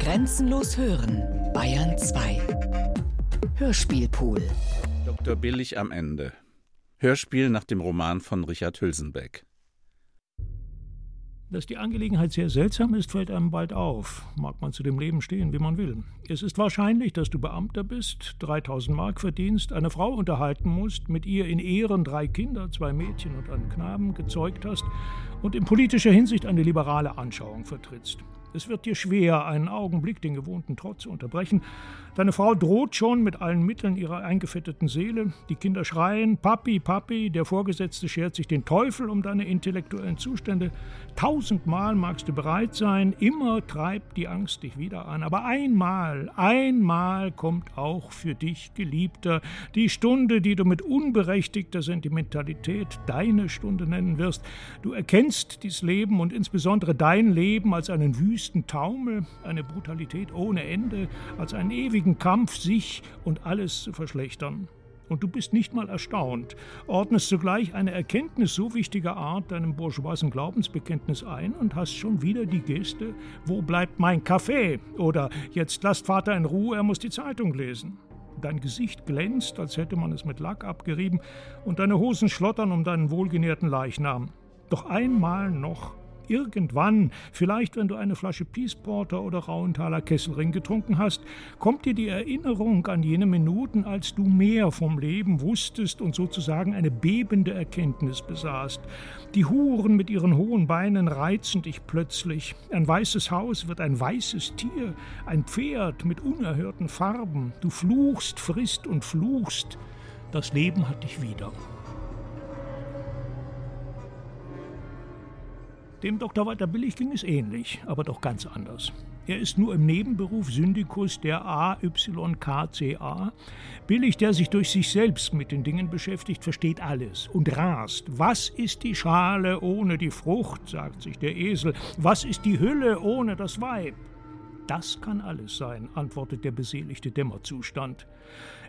Grenzenlos hören, Bayern 2. Hörspielpool. Dr. Billig am Ende. Hörspiel nach dem Roman von Richard Hülsenbeck. Dass die Angelegenheit sehr seltsam ist, fällt einem bald auf. Mag man zu dem Leben stehen, wie man will. Es ist wahrscheinlich, dass du Beamter bist, 3000 Mark verdienst, eine Frau unterhalten musst, mit ihr in Ehren drei Kinder, zwei Mädchen und einen Knaben gezeugt hast und in politischer Hinsicht eine liberale Anschauung vertrittst. Es wird dir schwer, einen Augenblick den gewohnten Trott zu unterbrechen. Deine Frau droht schon mit allen Mitteln ihrer eingefetteten Seele. Die Kinder schreien, Papi, Papi, der Vorgesetzte schert sich den Teufel um deine intellektuellen Zustände. Tausendmal magst du bereit sein, immer treibt die Angst dich wieder an. Aber einmal, einmal kommt auch für dich, Geliebter, die Stunde, die du mit unberechtigter Sentimentalität deine Stunde nennen wirst. Du erkennst dies Leben und insbesondere dein Leben als einen wüsten Taumel, eine Brutalität ohne Ende, als einen ewigen Kampf, sich und alles zu verschlechtern. Und du bist nicht mal erstaunt, ordnest zugleich eine Erkenntnis so wichtiger Art deinem bourgeoisen Glaubensbekenntnis ein und hast schon wieder die Geste, wo bleibt mein Kaffee? Oder jetzt lasst Vater in Ruhe, er muss die Zeitung lesen. Dein Gesicht glänzt, als hätte man es mit Lack abgerieben, und deine Hosen schlottern um deinen wohlgenährten Leichnam. Doch einmal noch Irgendwann, vielleicht wenn du eine Flasche Peaceporter oder Rauenthaler Kesselring getrunken hast, kommt dir die Erinnerung an jene Minuten, als du mehr vom Leben wusstest und sozusagen eine bebende Erkenntnis besaßt. Die Huren mit ihren hohen Beinen reizen dich plötzlich. Ein weißes Haus wird ein weißes Tier, ein Pferd mit unerhörten Farben. Du fluchst, frisst und fluchst. Das Leben hat dich wieder. Dem Dr. Walter Billig ging es ähnlich, aber doch ganz anders. Er ist nur im Nebenberuf Syndikus der AYKCA. Billig, der sich durch sich selbst mit den Dingen beschäftigt, versteht alles und rast. Was ist die Schale ohne die Frucht, sagt sich der Esel. Was ist die Hülle ohne das Weib? Das kann alles sein, antwortet der beseligte Dämmerzustand.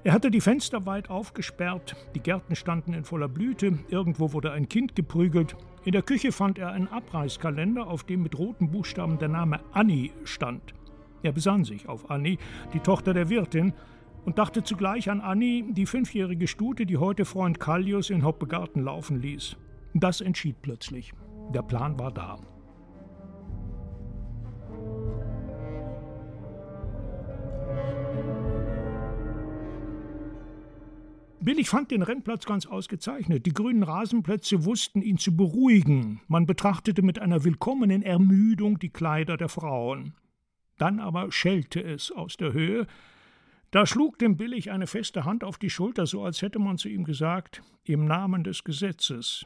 Er hatte die Fenster weit aufgesperrt, die Gärten standen in voller Blüte, irgendwo wurde ein Kind geprügelt. In der Küche fand er einen Abreißkalender, auf dem mit roten Buchstaben der Name Annie stand. Er besann sich auf Annie, die Tochter der Wirtin, und dachte zugleich an Annie, die fünfjährige Stute, die heute Freund Kallius in Hoppegarten laufen ließ. Das entschied plötzlich. Der Plan war da. Billig fand den Rennplatz ganz ausgezeichnet. Die grünen Rasenplätze wussten ihn zu beruhigen. Man betrachtete mit einer willkommenen Ermüdung die Kleider der Frauen. Dann aber schellte es aus der Höhe. Da schlug dem Billig eine feste Hand auf die Schulter, so als hätte man zu ihm gesagt: Im Namen des Gesetzes.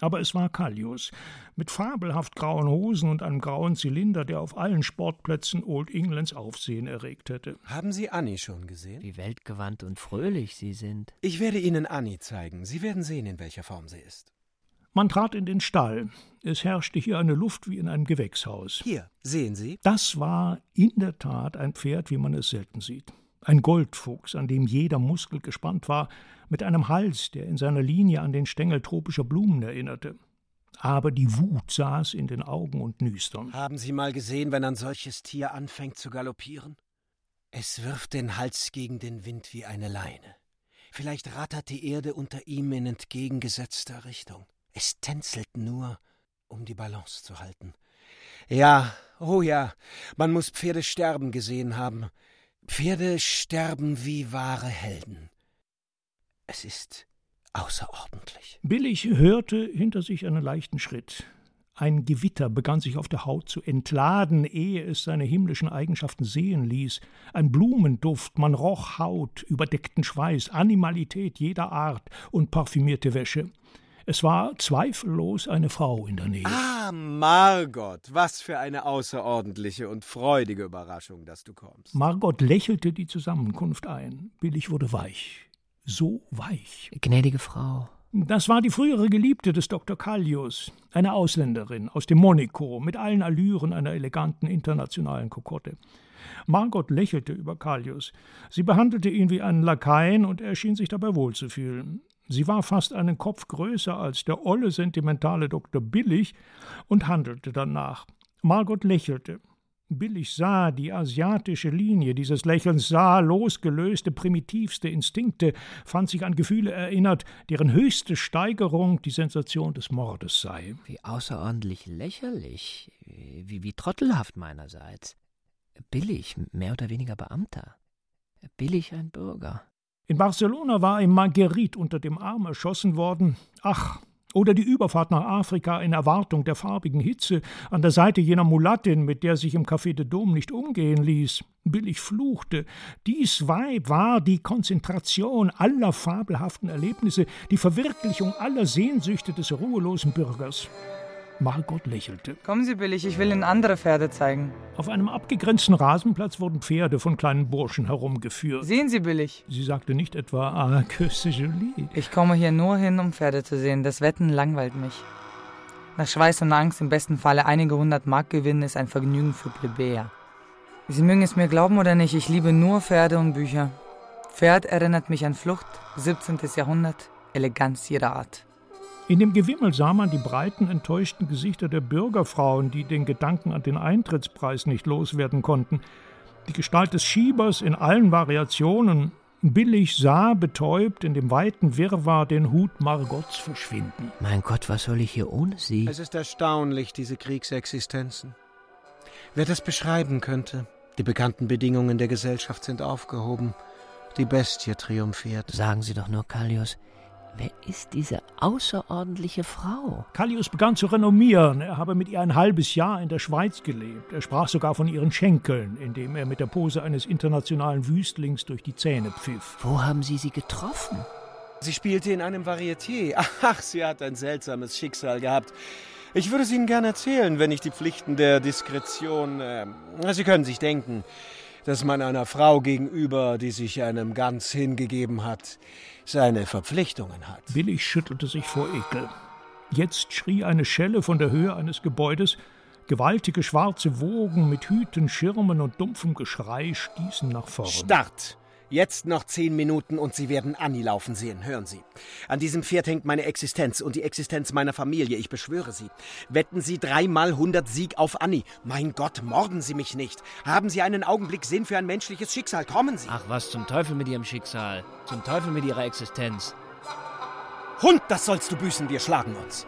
Aber es war Callius, mit fabelhaft grauen Hosen und einem grauen Zylinder, der auf allen Sportplätzen Old Englands Aufsehen erregt hätte. Haben Sie Annie schon gesehen? Wie weltgewandt und fröhlich Sie sind. Ich werde Ihnen Annie zeigen. Sie werden sehen, in welcher Form sie ist. Man trat in den Stall. Es herrschte hier eine Luft wie in einem Gewächshaus. Hier, sehen Sie? Das war in der Tat ein Pferd, wie man es selten sieht. Ein Goldfuchs, an dem jeder Muskel gespannt war, mit einem Hals, der in seiner Linie an den Stängel tropischer Blumen erinnerte. Aber die Wut saß in den Augen und Nüstern. Haben Sie mal gesehen, wenn ein solches Tier anfängt zu galoppieren? Es wirft den Hals gegen den Wind wie eine Leine. Vielleicht rattert die Erde unter ihm in entgegengesetzter Richtung. Es tänzelt nur, um die Balance zu halten. Ja, oh ja, man muss Pferde sterben gesehen haben. Pferde sterben wie wahre Helden. Es ist außerordentlich. Billig hörte hinter sich einen leichten Schritt. Ein Gewitter begann sich auf der Haut zu entladen, ehe es seine himmlischen Eigenschaften sehen ließ. Ein Blumenduft, man roch Haut, überdeckten Schweiß, Animalität jeder Art und parfümierte Wäsche. Es war zweifellos eine Frau in der Nähe. Ah, Margot, was für eine außerordentliche und freudige Überraschung, dass du kommst. Margot lächelte die Zusammenkunft ein. Billig wurde weich. So weich. Gnädige Frau. Das war die frühere Geliebte des Dr. Callius, eine Ausländerin aus dem Monaco, mit allen Allüren einer eleganten internationalen Kokotte. Margot lächelte über Callius. Sie behandelte ihn wie einen Lakaien und er schien sich dabei wohlzufühlen. Sie war fast einen Kopf größer als der olle, sentimentale Dr. Billig und handelte danach. Margot lächelte. Billig sah die asiatische Linie dieses Lächelns, sah losgelöste, primitivste Instinkte, fand sich an Gefühle erinnert, deren höchste Steigerung die Sensation des Mordes sei. Wie außerordentlich lächerlich, wie, wie trottelhaft meinerseits. Billig, mehr oder weniger Beamter. Billig ein Bürger. In Barcelona war ihm Marguerite unter dem Arm erschossen worden. Ach, oder die Überfahrt nach Afrika in Erwartung der farbigen Hitze an der Seite jener Mulattin, mit der sich im Café de Dom nicht umgehen ließ. Billig fluchte. Dies Weib war die Konzentration aller fabelhaften Erlebnisse, die Verwirklichung aller Sehnsüchte des ruhelosen Bürgers. Margot lächelte. Kommen Sie, Billig, ich will Ihnen andere Pferde zeigen. Auf einem abgegrenzten Rasenplatz wurden Pferde von kleinen Burschen herumgeführt. Sehen Sie, Billig. Sie sagte nicht etwa, ah, que c'est joli. Ich komme hier nur hin, um Pferde zu sehen. Das Wetten langweilt mich. Nach Schweiß und Angst im besten Falle einige hundert Mark gewinnen ist ein Vergnügen für Plebejer. Sie mögen es mir glauben oder nicht, ich liebe nur Pferde und Bücher. Pferd erinnert mich an Flucht, 17. Jahrhundert, Eleganz jeder Art. In dem Gewimmel sah man die breiten, enttäuschten Gesichter der Bürgerfrauen, die den Gedanken an den Eintrittspreis nicht loswerden konnten. Die Gestalt des Schiebers in allen Variationen. Billig sah, betäubt, in dem weiten Wirrwarr den Hut Margots verschwinden. Mein Gott, was soll ich hier ohne Sie? Es ist erstaunlich, diese Kriegsexistenzen. Wer das beschreiben könnte? Die bekannten Bedingungen der Gesellschaft sind aufgehoben. Die Bestie triumphiert. Sagen Sie doch nur, Kallius, Wer ist diese außerordentliche Frau? Callius begann zu renommieren. Er habe mit ihr ein halbes Jahr in der Schweiz gelebt. Er sprach sogar von ihren Schenkeln, indem er mit der Pose eines internationalen Wüstlings durch die Zähne pfiff. Wo haben Sie sie getroffen? Sie spielte in einem Varieté. Ach, sie hat ein seltsames Schicksal gehabt. Ich würde es Ihnen gern erzählen, wenn ich die Pflichten der Diskretion. Äh, Sie können sich denken, dass man einer Frau gegenüber, die sich einem ganz hingegeben hat, seine Verpflichtungen hat. Billig schüttelte sich vor Ekel. Jetzt schrie eine Schelle von der Höhe eines Gebäudes. Gewaltige schwarze Wogen mit Hüten, Schirmen und dumpfem Geschrei stießen nach vorn. Start! Jetzt noch zehn Minuten und Sie werden Annie laufen sehen. Hören Sie. An diesem Pferd hängt meine Existenz und die Existenz meiner Familie. Ich beschwöre Sie. Wetten Sie dreimal hundert Sieg auf Annie. Mein Gott, morden Sie mich nicht. Haben Sie einen Augenblick Sinn für ein menschliches Schicksal. Kommen Sie. Ach was, zum Teufel mit Ihrem Schicksal. Zum Teufel mit Ihrer Existenz. Hund, das sollst du büßen. Wir schlagen uns.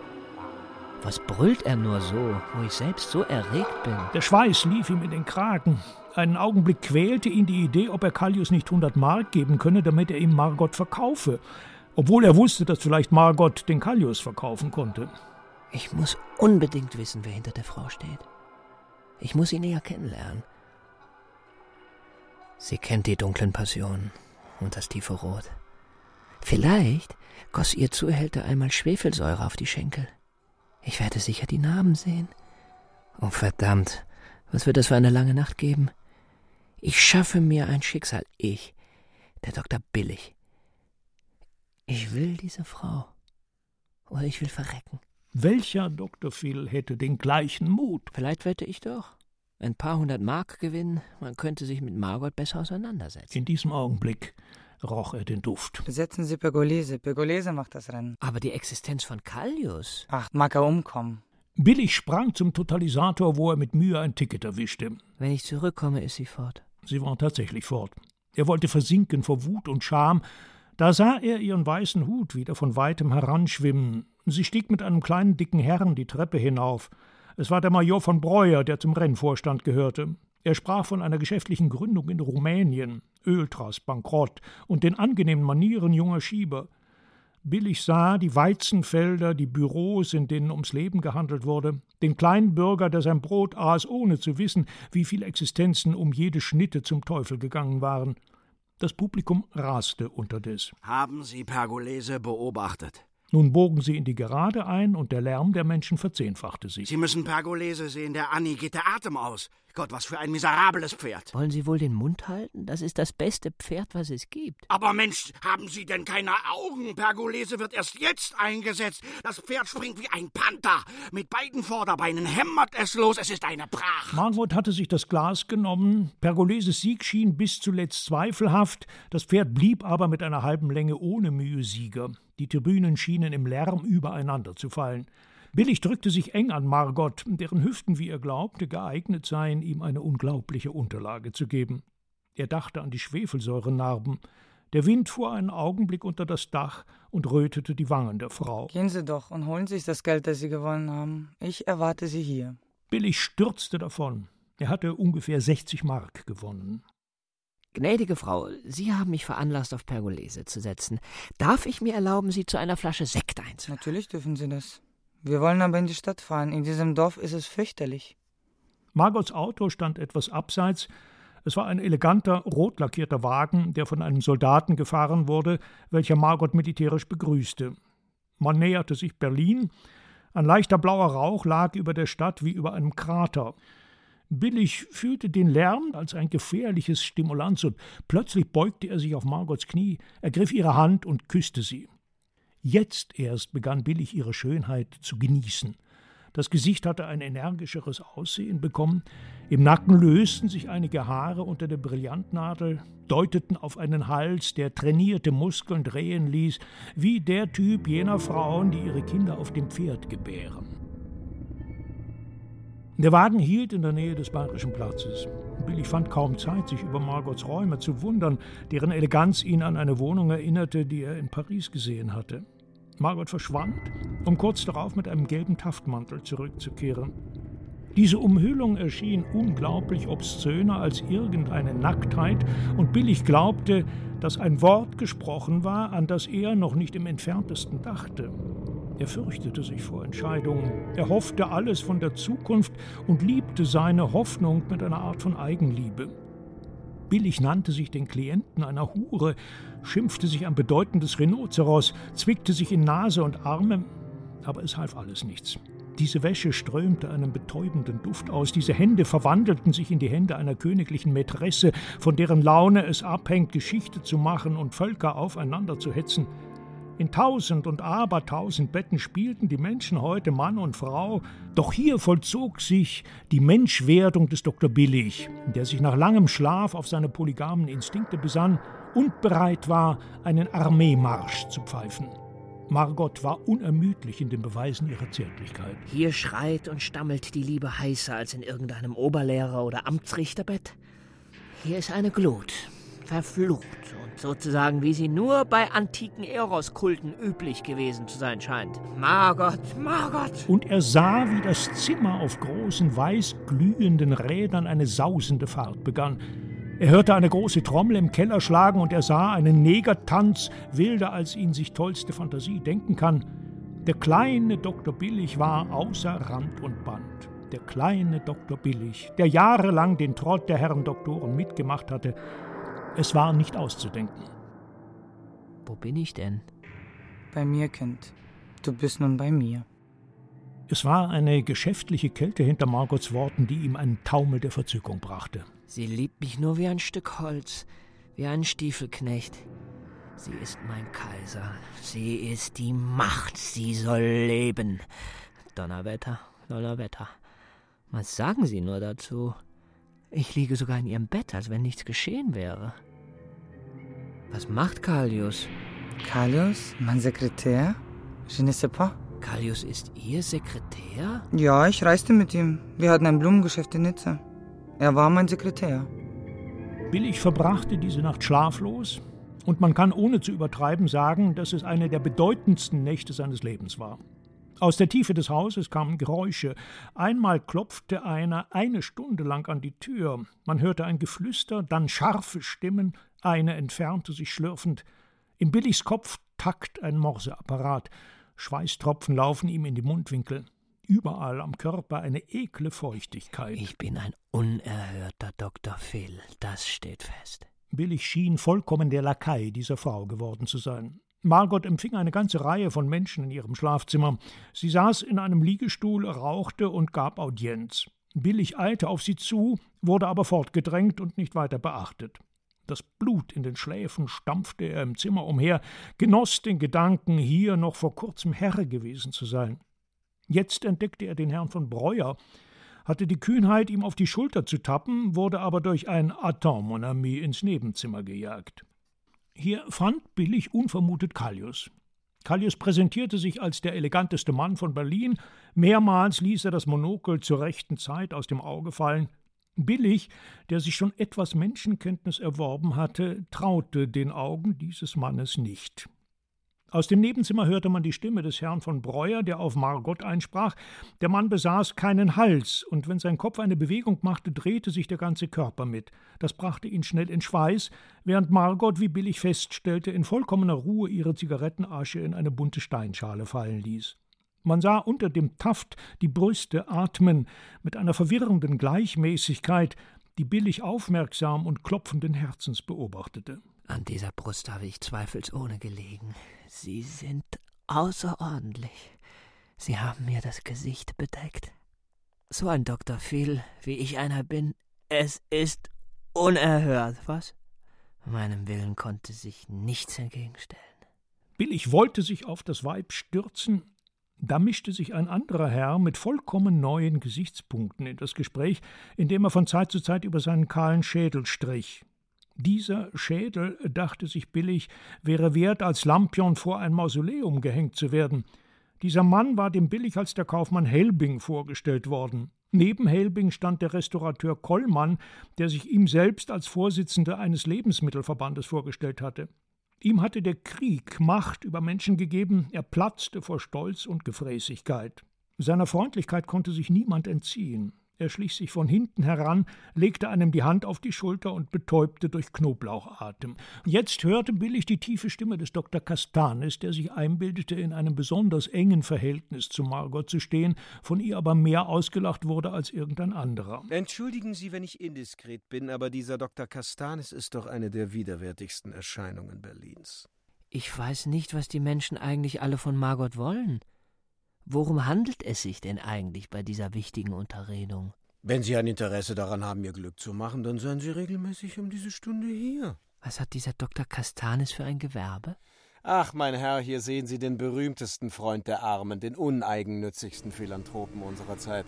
Was brüllt er nur so, wo ich selbst so erregt bin? Der Schweiß lief ihm in den Kragen. Einen Augenblick quälte ihn die Idee, ob er Callius nicht hundert Mark geben könne, damit er ihm Margot verkaufe, obwohl er wusste, dass vielleicht Margot den Callius verkaufen konnte. Ich muss unbedingt wissen, wer hinter der Frau steht. Ich muss ihn näher kennenlernen. Sie kennt die dunklen Passionen und das tiefe Rot. Vielleicht goss ihr Zuhälter einmal Schwefelsäure auf die Schenkel. Ich werde sicher die Namen sehen. Oh verdammt, was wird das für eine lange Nacht geben? Ich schaffe mir ein Schicksal. Ich, der Doktor Billig. Ich will diese Frau. Oder ich will verrecken. Welcher Dr. Phil hätte den gleichen Mut? Vielleicht wette ich doch. Ein paar hundert Mark gewinnen, man könnte sich mit Margot besser auseinandersetzen. In diesem Augenblick roch er den Duft. Besetzen Sie Pergolese. Pergolese macht das Rennen. Aber die Existenz von Callius. Ach, mag er umkommen. Billig sprang zum Totalisator, wo er mit Mühe ein Ticket erwischte. Wenn ich zurückkomme, ist sie fort. Sie war tatsächlich fort. Er wollte versinken vor Wut und Scham. Da sah er ihren weißen Hut wieder von weitem heranschwimmen. Sie stieg mit einem kleinen dicken Herrn die Treppe hinauf. Es war der Major von Breuer, der zum Rennvorstand gehörte. Er sprach von einer geschäftlichen Gründung in Rumänien, Öltras, Bankrott und den angenehmen Manieren junger Schieber. Billig sah die Weizenfelder, die Büros, in denen ums Leben gehandelt wurde, den kleinen Bürger, der sein Brot aß, ohne zu wissen, wie viele Existenzen um jede Schnitte zum Teufel gegangen waren. Das Publikum raste unterdes. Haben Sie Pergolese beobachtet? Nun bogen sie in die Gerade ein und der Lärm der Menschen verzehnfachte sich. Sie müssen Pergolese sehen, der Annie geht der Atem aus. Gott, was für ein miserables Pferd. Wollen Sie wohl den Mund halten? Das ist das beste Pferd, was es gibt. Aber Mensch, haben Sie denn keine Augen? Pergolese wird erst jetzt eingesetzt. Das Pferd springt wie ein Panther. Mit beiden Vorderbeinen hämmert es los. Es ist eine Pracht. Margot hatte sich das Glas genommen. Pergoleses Sieg schien bis zuletzt zweifelhaft. Das Pferd blieb aber mit einer halben Länge ohne Mühe Sieger. Die Tribünen schienen im Lärm übereinander zu fallen. Billig drückte sich eng an Margot, deren Hüften, wie er glaubte, geeignet seien, ihm eine unglaubliche Unterlage zu geben. Er dachte an die Schwefelsäurenarben. Der Wind fuhr einen Augenblick unter das Dach und rötete die Wangen der Frau. Gehen Sie doch und holen sich das Geld, das Sie gewonnen haben. Ich erwarte Sie hier. Billig stürzte davon. Er hatte ungefähr 60 Mark gewonnen. Gnädige Frau, Sie haben mich veranlasst, auf Pergolese zu setzen. Darf ich mir erlauben, Sie zu einer Flasche Sekt einzuladen? Natürlich dürfen Sie das. Wir wollen aber in die Stadt fahren. In diesem Dorf ist es fürchterlich. Margots Auto stand etwas abseits. Es war ein eleganter, rot lackierter Wagen, der von einem Soldaten gefahren wurde, welcher Margot militärisch begrüßte. Man näherte sich Berlin. Ein leichter blauer Rauch lag über der Stadt wie über einem Krater. Billig fühlte den Lärm als ein gefährliches Stimulanz, und plötzlich beugte er sich auf Margots Knie, ergriff ihre Hand und küsste sie. Jetzt erst begann Billig ihre Schönheit zu genießen. Das Gesicht hatte ein energischeres Aussehen bekommen, im Nacken lösten sich einige Haare unter der Brillantnadel, deuteten auf einen Hals, der trainierte Muskeln drehen ließ, wie der Typ jener Frauen, die ihre Kinder auf dem Pferd gebären. Der Wagen hielt in der Nähe des Bayerischen Platzes. Billy fand kaum Zeit, sich über Margots Räume zu wundern, deren Eleganz ihn an eine Wohnung erinnerte, die er in Paris gesehen hatte. Margot verschwand, um kurz darauf mit einem gelben Taftmantel zurückzukehren. Diese Umhüllung erschien unglaublich obszöner als irgendeine Nacktheit, und Billig glaubte, dass ein Wort gesprochen war, an das er noch nicht im entferntesten dachte. Er fürchtete sich vor Entscheidungen. Er hoffte alles von der Zukunft und liebte seine Hoffnung mit einer Art von Eigenliebe. Billig nannte sich den Klienten einer Hure, schimpfte sich ein bedeutendes Rhinoceros, zwickte sich in Nase und Arme, aber es half alles nichts. Diese Wäsche strömte einen betäubenden Duft aus, diese Hände verwandelten sich in die Hände einer königlichen Mätresse, von deren Laune es abhängt, Geschichte zu machen und Völker aufeinander zu hetzen. In tausend und abertausend Betten spielten die Menschen heute Mann und Frau, doch hier vollzog sich die Menschwerdung des Dr. Billig, der sich nach langem Schlaf auf seine polygamen Instinkte besann und bereit war, einen Armeemarsch zu pfeifen. Margot war unermüdlich in den Beweisen ihrer Zärtlichkeit. Hier schreit und stammelt die Liebe heißer als in irgendeinem Oberlehrer- oder Amtsrichterbett. Hier ist eine Glut, verflucht sozusagen wie sie nur bei antiken Eros-Kulten üblich gewesen zu sein scheint. Margot, Margot! Und er sah, wie das Zimmer auf großen, weiß glühenden Rädern eine sausende Fahrt begann. Er hörte eine große Trommel im Keller schlagen und er sah einen Negertanz, wilder als ihn sich tollste Fantasie denken kann. Der kleine Dr. Billig war außer Rand und Band. Der kleine Dr. Billig, der jahrelang den Trott der Herren Doktoren mitgemacht hatte, es war nicht auszudenken. Wo bin ich denn? Bei mir, Kind. Du bist nun bei mir. Es war eine geschäftliche Kälte hinter Margots Worten, die ihm einen Taumel der Verzückung brachte. Sie liebt mich nur wie ein Stück Holz, wie ein Stiefelknecht. Sie ist mein Kaiser. Sie ist die Macht. Sie soll leben. Donnerwetter, Donnerwetter. Was sagen Sie nur dazu? Ich liege sogar in ihrem Bett, als wenn nichts geschehen wäre. Was macht Kalius? Kalius? Mein Sekretär? Je ne sais pas. Kalius ist Ihr Sekretär? Ja, ich reiste mit ihm. Wir hatten ein Blumengeschäft in Nizza. Er war mein Sekretär. Billig verbrachte diese Nacht schlaflos, und man kann ohne zu übertreiben sagen, dass es eine der bedeutendsten Nächte seines Lebens war. Aus der Tiefe des Hauses kamen Geräusche. Einmal klopfte einer eine Stunde lang an die Tür. Man hörte ein Geflüster, dann scharfe Stimmen. Eine entfernte sich schlürfend. Im Billigs Kopf takt ein Morseapparat. Schweißtropfen laufen ihm in die Mundwinkel. Überall am Körper eine ekle Feuchtigkeit. Ich bin ein unerhörter Dr. Phil, das steht fest. Billig schien vollkommen der Lakai dieser Frau geworden zu sein. Margot empfing eine ganze Reihe von Menschen in ihrem Schlafzimmer. Sie saß in einem Liegestuhl, rauchte und gab Audienz. Billig eilte auf sie zu, wurde aber fortgedrängt und nicht weiter beachtet. Das Blut in den Schläfen stampfte er im Zimmer umher, genoss den Gedanken, hier noch vor kurzem Herr gewesen zu sein. Jetzt entdeckte er den Herrn von Breuer, hatte die Kühnheit, ihm auf die Schulter zu tappen, wurde aber durch ein Attends, mon ami, ins Nebenzimmer gejagt. Hier fand Billig unvermutet Callius. Callius präsentierte sich als der eleganteste Mann von Berlin. Mehrmals ließ er das Monokel zur rechten Zeit aus dem Auge fallen. Billig, der sich schon etwas Menschenkenntnis erworben hatte, traute den Augen dieses Mannes nicht. Aus dem Nebenzimmer hörte man die Stimme des Herrn von Breuer, der auf Margot einsprach. Der Mann besaß keinen Hals, und wenn sein Kopf eine Bewegung machte, drehte sich der ganze Körper mit. Das brachte ihn schnell in Schweiß, während Margot, wie billig feststellte, in vollkommener Ruhe ihre Zigarettenasche in eine bunte Steinschale fallen ließ. Man sah unter dem Taft die Brüste atmen mit einer verwirrenden Gleichmäßigkeit, die billig aufmerksam und klopfenden Herzens beobachtete. An dieser Brust habe ich zweifelsohne gelegen. Sie sind außerordentlich. Sie haben mir das Gesicht bedeckt. So ein Dr. Phil, wie ich einer bin, es ist unerhört, was? Meinem Willen konnte sich nichts entgegenstellen. Billig wollte sich auf das Weib stürzen, da mischte sich ein anderer Herr mit vollkommen neuen Gesichtspunkten in das Gespräch, indem er von Zeit zu Zeit über seinen kahlen Schädel strich. Dieser Schädel, dachte sich Billig, wäre wert, als Lampion vor ein Mausoleum gehängt zu werden. Dieser Mann war dem Billig als der Kaufmann Helbing vorgestellt worden. Neben Helbing stand der Restaurateur Kollmann, der sich ihm selbst als Vorsitzender eines Lebensmittelverbandes vorgestellt hatte. Ihm hatte der Krieg Macht über Menschen gegeben, er platzte vor Stolz und Gefräßigkeit. Seiner Freundlichkeit konnte sich niemand entziehen. Er schlich sich von hinten heran, legte einem die Hand auf die Schulter und betäubte durch Knoblauchatem. Jetzt hörte Billig die tiefe Stimme des Dr. Castanes, der sich einbildete, in einem besonders engen Verhältnis zu Margot zu stehen, von ihr aber mehr ausgelacht wurde als irgendein anderer. Entschuldigen Sie, wenn ich indiskret bin, aber dieser Dr. Castanes ist doch eine der widerwärtigsten Erscheinungen Berlins. Ich weiß nicht, was die Menschen eigentlich alle von Margot wollen. Worum handelt es sich denn eigentlich bei dieser wichtigen Unterredung? Wenn Sie ein Interesse daran haben, mir Glück zu machen, dann seien Sie regelmäßig um diese Stunde hier. Was hat dieser Dr. Castanes für ein Gewerbe? Ach, mein Herr, hier sehen Sie den berühmtesten Freund der Armen, den uneigennützigsten Philanthropen unserer Zeit.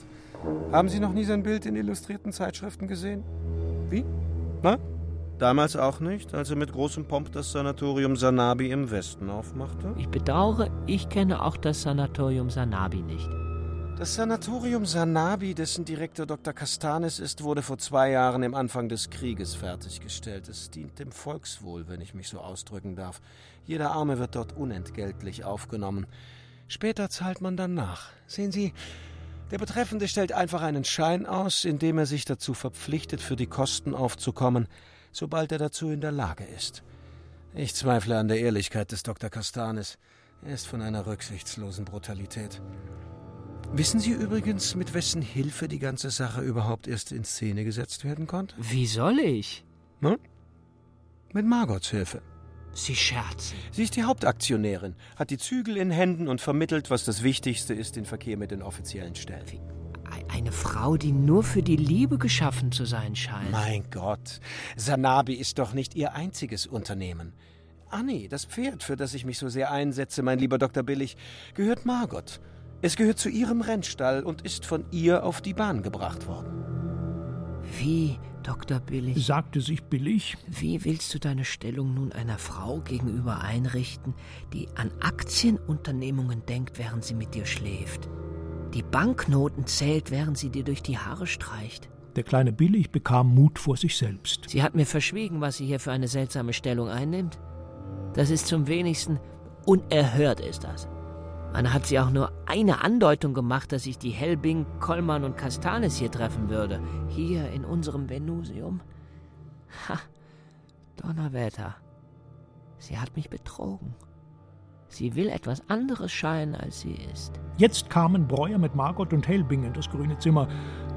Haben Sie noch nie sein Bild in illustrierten Zeitschriften gesehen? Wie? Na? Damals auch nicht, als er mit großem Pomp das Sanatorium Sanabi im Westen aufmachte? Ich bedauere, ich kenne auch das Sanatorium Sanabi nicht. Das Sanatorium Sanabi, dessen Direktor Dr. Castanes ist, wurde vor zwei Jahren im Anfang des Krieges fertiggestellt. Es dient dem Volkswohl, wenn ich mich so ausdrücken darf. Jeder Arme wird dort unentgeltlich aufgenommen. Später zahlt man dann nach. Sehen Sie, der Betreffende stellt einfach einen Schein aus, indem er sich dazu verpflichtet, für die Kosten aufzukommen, sobald er dazu in der Lage ist. Ich zweifle an der Ehrlichkeit des Dr. Castanes. Er ist von einer rücksichtslosen Brutalität. Wissen Sie übrigens, mit wessen Hilfe die ganze Sache überhaupt erst in Szene gesetzt werden konnte? Wie soll ich? Hm? Mit Margots Hilfe. Sie scherzen. Sie ist die Hauptaktionärin, hat die Zügel in Händen und vermittelt, was das Wichtigste ist, den Verkehr mit den offiziellen Stellen. Wie? Eine Frau, die nur für die Liebe geschaffen zu sein scheint. Mein Gott, Sanabi ist doch nicht ihr einziges Unternehmen. Annie, das Pferd, für das ich mich so sehr einsetze, mein lieber Dr. Billig, gehört Margot. Es gehört zu ihrem Rennstall und ist von ihr auf die Bahn gebracht worden. Wie, Dr. Billig? sagte sich Billig. Wie willst du deine Stellung nun einer Frau gegenüber einrichten, die an Aktienunternehmungen denkt, während sie mit dir schläft? Die Banknoten zählt, während sie dir durch die Haare streicht. Der kleine Billig bekam Mut vor sich selbst. Sie hat mir verschwiegen, was sie hier für eine seltsame Stellung einnimmt. Das ist zum wenigsten unerhört, ist das. Man hat sie auch nur eine Andeutung gemacht, dass ich die Helbing, Kollmann und Castanes hier treffen würde. Hier in unserem Venusium. Ha, Donnerwetter. Sie hat mich betrogen. Sie will etwas anderes scheinen, als sie ist. Jetzt kamen Breuer mit Margot und Helbing in das grüne Zimmer.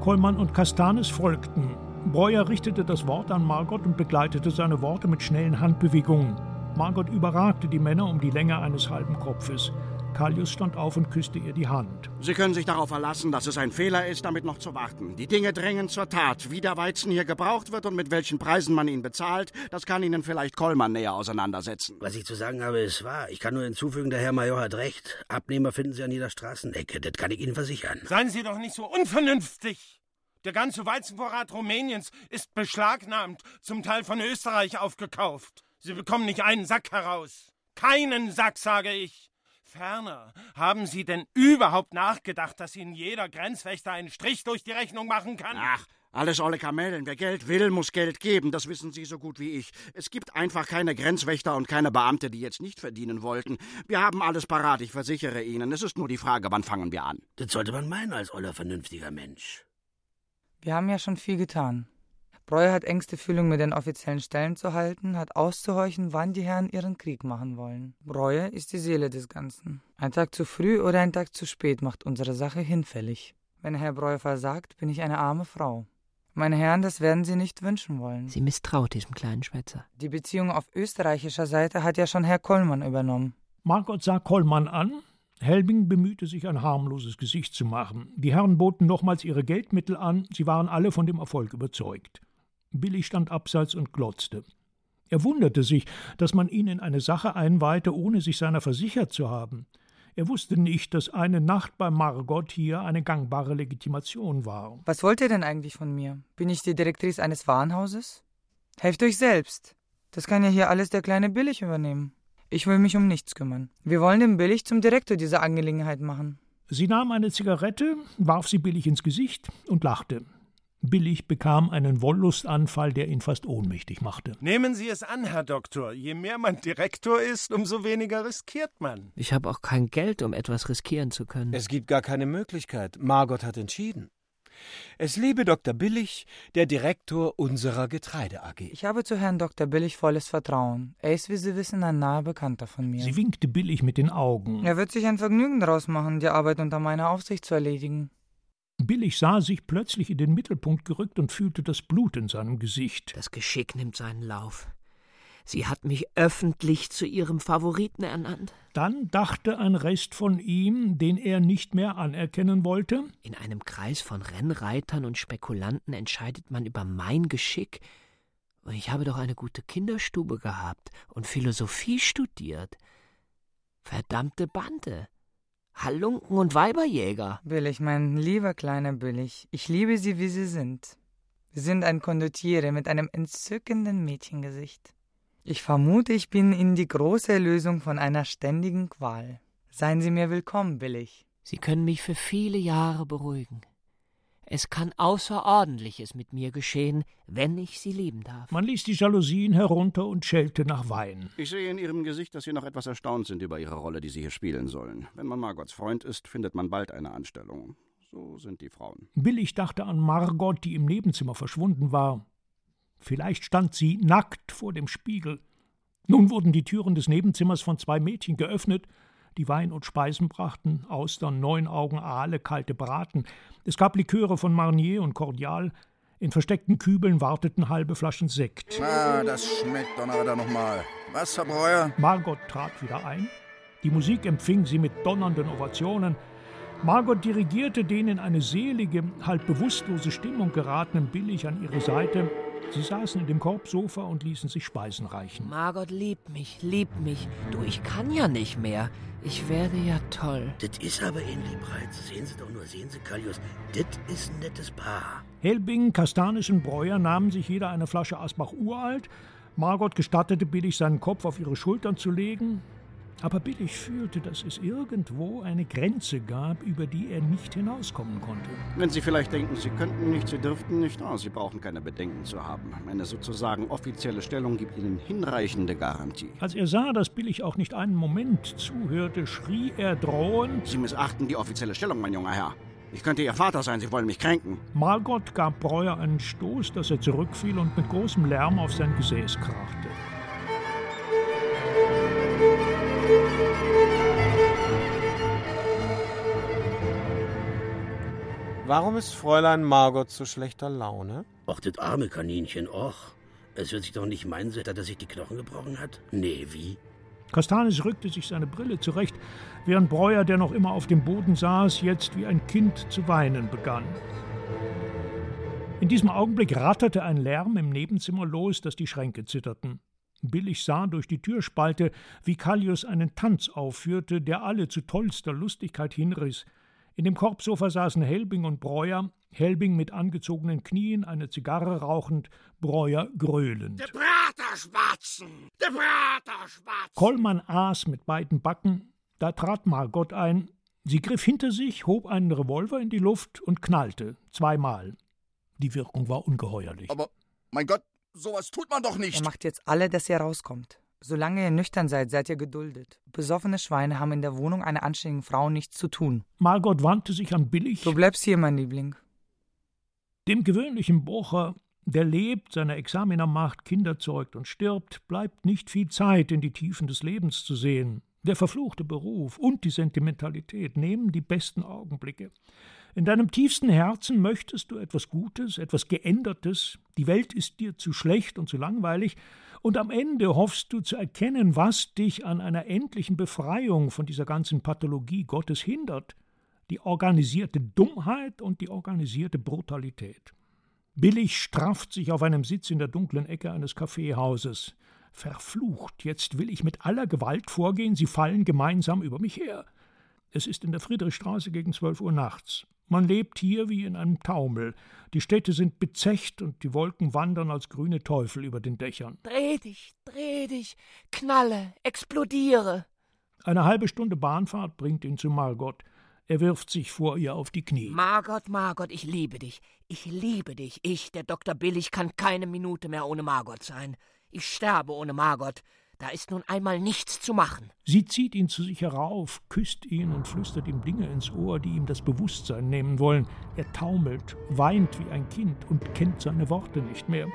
Kollmann und Castanes folgten. Breuer richtete das Wort an Margot und begleitete seine Worte mit schnellen Handbewegungen. Margot überragte die Männer um die Länge eines halben Kopfes. Kalius stand auf und küsste ihr die Hand. Sie können sich darauf verlassen, dass es ein Fehler ist, damit noch zu warten. Die Dinge drängen zur Tat. Wie der Weizen hier gebraucht wird und mit welchen Preisen man ihn bezahlt, das kann Ihnen vielleicht Kollmann näher auseinandersetzen. Was ich zu sagen habe, ist wahr. Ich kann nur hinzufügen, der Herr Major hat recht. Abnehmer finden Sie an jeder Straßenecke. Das kann ich Ihnen versichern. Seien Sie doch nicht so unvernünftig. Der ganze Weizenvorrat Rumäniens ist beschlagnahmt, zum Teil von Österreich aufgekauft. Sie bekommen nicht einen Sack heraus. Keinen Sack, sage ich. Ferner, haben Sie denn überhaupt nachgedacht, dass Ihnen jeder Grenzwächter einen Strich durch die Rechnung machen kann? Ach, alles olle Kamellen. Wer Geld will, muss Geld geben. Das wissen Sie so gut wie ich. Es gibt einfach keine Grenzwächter und keine Beamte, die jetzt nicht verdienen wollten. Wir haben alles parat, ich versichere Ihnen. Es ist nur die Frage, wann fangen wir an? Das sollte man meinen als oller vernünftiger Mensch. Wir haben ja schon viel getan. Breuer hat engste Fühlung mit den offiziellen Stellen zu halten, hat auszuhorchen, wann die Herren ihren Krieg machen wollen. Breuer ist die Seele des Ganzen. Ein Tag zu früh oder ein Tag zu spät macht unsere Sache hinfällig. Wenn Herr Breuer versagt, bin ich eine arme Frau. Meine Herren, das werden Sie nicht wünschen wollen. Sie misstraut diesem kleinen Schwätzer. Die Beziehung auf österreichischer Seite hat ja schon Herr Kollmann übernommen. Margot sah Kollmann an. Helbing bemühte sich, ein harmloses Gesicht zu machen. Die Herren boten nochmals ihre Geldmittel an. Sie waren alle von dem Erfolg überzeugt. Billy stand abseits und glotzte. Er wunderte sich, dass man ihn in eine Sache einweihte, ohne sich seiner versichert zu haben. Er wusste nicht, dass eine Nacht bei Margot hier eine gangbare Legitimation war. Was wollt ihr denn eigentlich von mir? Bin ich die Direktrice eines Warenhauses? Helft euch selbst. Das kann ja hier alles der kleine Billig übernehmen. Ich will mich um nichts kümmern. Wir wollen den Billig zum Direktor dieser Angelegenheit machen. Sie nahm eine Zigarette, warf sie Billig ins Gesicht und lachte. Billig bekam einen Wolllustanfall, der ihn fast ohnmächtig machte. Nehmen Sie es an, Herr Doktor. Je mehr man Direktor ist, umso weniger riskiert man. Ich habe auch kein Geld, um etwas riskieren zu können. Es gibt gar keine Möglichkeit. Margot hat entschieden. Es lebe Dr. Billig, der Direktor unserer Getreide AG. Ich habe zu Herrn Dr. Billig volles Vertrauen. Er ist, wie Sie wissen, ein naher Bekannter von mir. Sie winkte Billig mit den Augen. Er wird sich ein Vergnügen daraus machen, die Arbeit unter meiner Aufsicht zu erledigen. Billig sah sich plötzlich in den Mittelpunkt gerückt und fühlte das Blut in seinem Gesicht. Das Geschick nimmt seinen Lauf. Sie hat mich öffentlich zu ihrem Favoriten ernannt. Dann dachte ein Rest von ihm, den er nicht mehr anerkennen wollte. In einem Kreis von Rennreitern und Spekulanten entscheidet man über mein Geschick. Und ich habe doch eine gute Kinderstube gehabt und Philosophie studiert. Verdammte Bande. Halunken und Weiberjäger. Billig, mein lieber kleiner Billig, ich liebe Sie, wie Sie sind. Sie sind ein Condottiere mit einem entzückenden Mädchengesicht. Ich vermute, ich bin Ihnen die große Erlösung von einer ständigen Qual. Seien Sie mir willkommen, Billig. Sie können mich für viele Jahre beruhigen. Es kann Außerordentliches mit mir geschehen, wenn ich Sie lieben darf. Man ließ die Jalousien herunter und schellte nach Wein. Ich sehe in Ihrem Gesicht, dass Sie noch etwas erstaunt sind über Ihre Rolle, die Sie hier spielen sollen. Wenn man Margots Freund ist, findet man bald eine Anstellung. So sind die Frauen. Billig dachte an Margot, die im Nebenzimmer verschwunden war. Vielleicht stand sie nackt vor dem Spiegel. Nun wurden die Türen des Nebenzimmers von zwei Mädchen geöffnet, die Wein und Speisen brachten, Austern, Neunaugen, Aale, kalte Braten. Es gab Liköre von Marnier und Cordial. In versteckten Kübeln warteten halbe Flaschen Sekt. Ah, das schmeckt Donnerwetter nochmal. Was, Herr Breuer? Margot trat wieder ein. Die Musik empfing sie mit donnernden Ovationen. Margot dirigierte den in eine selige, halb bewusstlose Stimmung geratenen Billig an ihre Seite. Sie saßen in dem Korbsofa und ließen sich Speisen reichen. Margot liebt mich, liebt mich. Du, ich kann ja nicht mehr. Ich werde ja toll. Das ist aber ein Liebreiz. Sehen Sie doch nur, sehen Sie, Kallius. Das ist ein nettes Paar. Helbing, Kastanis und Breuer nahmen sich jeder eine Flasche Asbach Uralt. Margot gestattete Billig, seinen Kopf auf ihre Schultern zu legen. Aber Billig fühlte, dass es irgendwo eine Grenze gab, über die er nicht hinauskommen konnte. Wenn Sie vielleicht denken, Sie könnten nicht, Sie dürften nicht, oh, Sie brauchen keine Bedenken zu haben. Meine sozusagen offizielle Stellung gibt Ihnen hinreichende Garantie. Als er sah, dass Billig auch nicht einen Moment zuhörte, schrie er drohend: Sie missachten die offizielle Stellung, mein junger Herr. Ich könnte Ihr Vater sein, Sie wollen mich kränken. Margot gab Breuer einen Stoß, dass er zurückfiel und mit großem Lärm auf sein Gesäß krachte. Warum ist Fräulein Margot zu schlechter Laune? Och, das arme Kaninchen, och. Es wird sich doch nicht meinen, dass er sich die Knochen gebrochen hat? Nee, wie? Kastanis rückte sich seine Brille zurecht, während Breuer, der noch immer auf dem Boden saß, jetzt wie ein Kind zu weinen begann. In diesem Augenblick ratterte ein Lärm im Nebenzimmer los, dass die Schränke zitterten. Billig sah durch die Türspalte, wie Callius einen Tanz aufführte, der alle zu tollster Lustigkeit hinriss. In dem Korbsofa saßen Helbing und Breuer, Helbing mit angezogenen Knien, eine Zigarre rauchend, Breuer gröhlend. Der Praterspatzen! Der Praterspatzen! Kollmann aß mit beiden Backen, Da trat Margot ein. Sie griff hinter sich, hob einen Revolver in die Luft und knallte. Zweimal. Die Wirkung war ungeheuerlich. Aber, mein Gott, sowas tut man doch nicht. Er macht jetzt alle, dass ihr rauskommt. Solange ihr nüchtern seid, seid ihr geduldet. Besoffene Schweine haben in der Wohnung einer anständigen Frau nichts zu tun. Margot wandte sich an Billig. Du bleibst hier, mein Liebling. Dem gewöhnlichen Bocher, der lebt, seine Examiner macht, Kinder zeugt und stirbt, bleibt nicht viel Zeit, in die Tiefen des Lebens zu sehen. Der verfluchte Beruf und die Sentimentalität nehmen die besten Augenblicke. In deinem tiefsten Herzen möchtest du etwas Gutes, etwas Geändertes, die Welt ist dir zu schlecht und zu langweilig, und am Ende hoffst du zu erkennen, was dich an einer endlichen Befreiung von dieser ganzen Pathologie Gottes hindert, die organisierte Dummheit und die organisierte Brutalität. Billig strafft sich auf einem Sitz in der dunklen Ecke eines Kaffeehauses. Verflucht, jetzt will ich mit aller Gewalt vorgehen, sie fallen gemeinsam über mich her. Es ist in der Friedrichstraße gegen zwölf Uhr nachts. Man lebt hier wie in einem Taumel. Die Städte sind bezecht und die Wolken wandern als grüne Teufel über den Dächern. Dreh dich, dreh dich, knalle, explodiere. Eine halbe Stunde Bahnfahrt bringt ihn zu Margot. Er wirft sich vor ihr auf die Knie. Margot, Margot, ich liebe dich. Ich liebe dich. Ich, der Dr. Billig, kann keine Minute mehr ohne Margot sein. Ich sterbe ohne Margot. Da ist nun einmal nichts zu machen. Sie zieht ihn zu sich herauf, küsst ihn und flüstert ihm Dinge ins Ohr, die ihm das Bewusstsein nehmen wollen. Er taumelt, weint wie ein Kind und kennt seine Worte nicht mehr.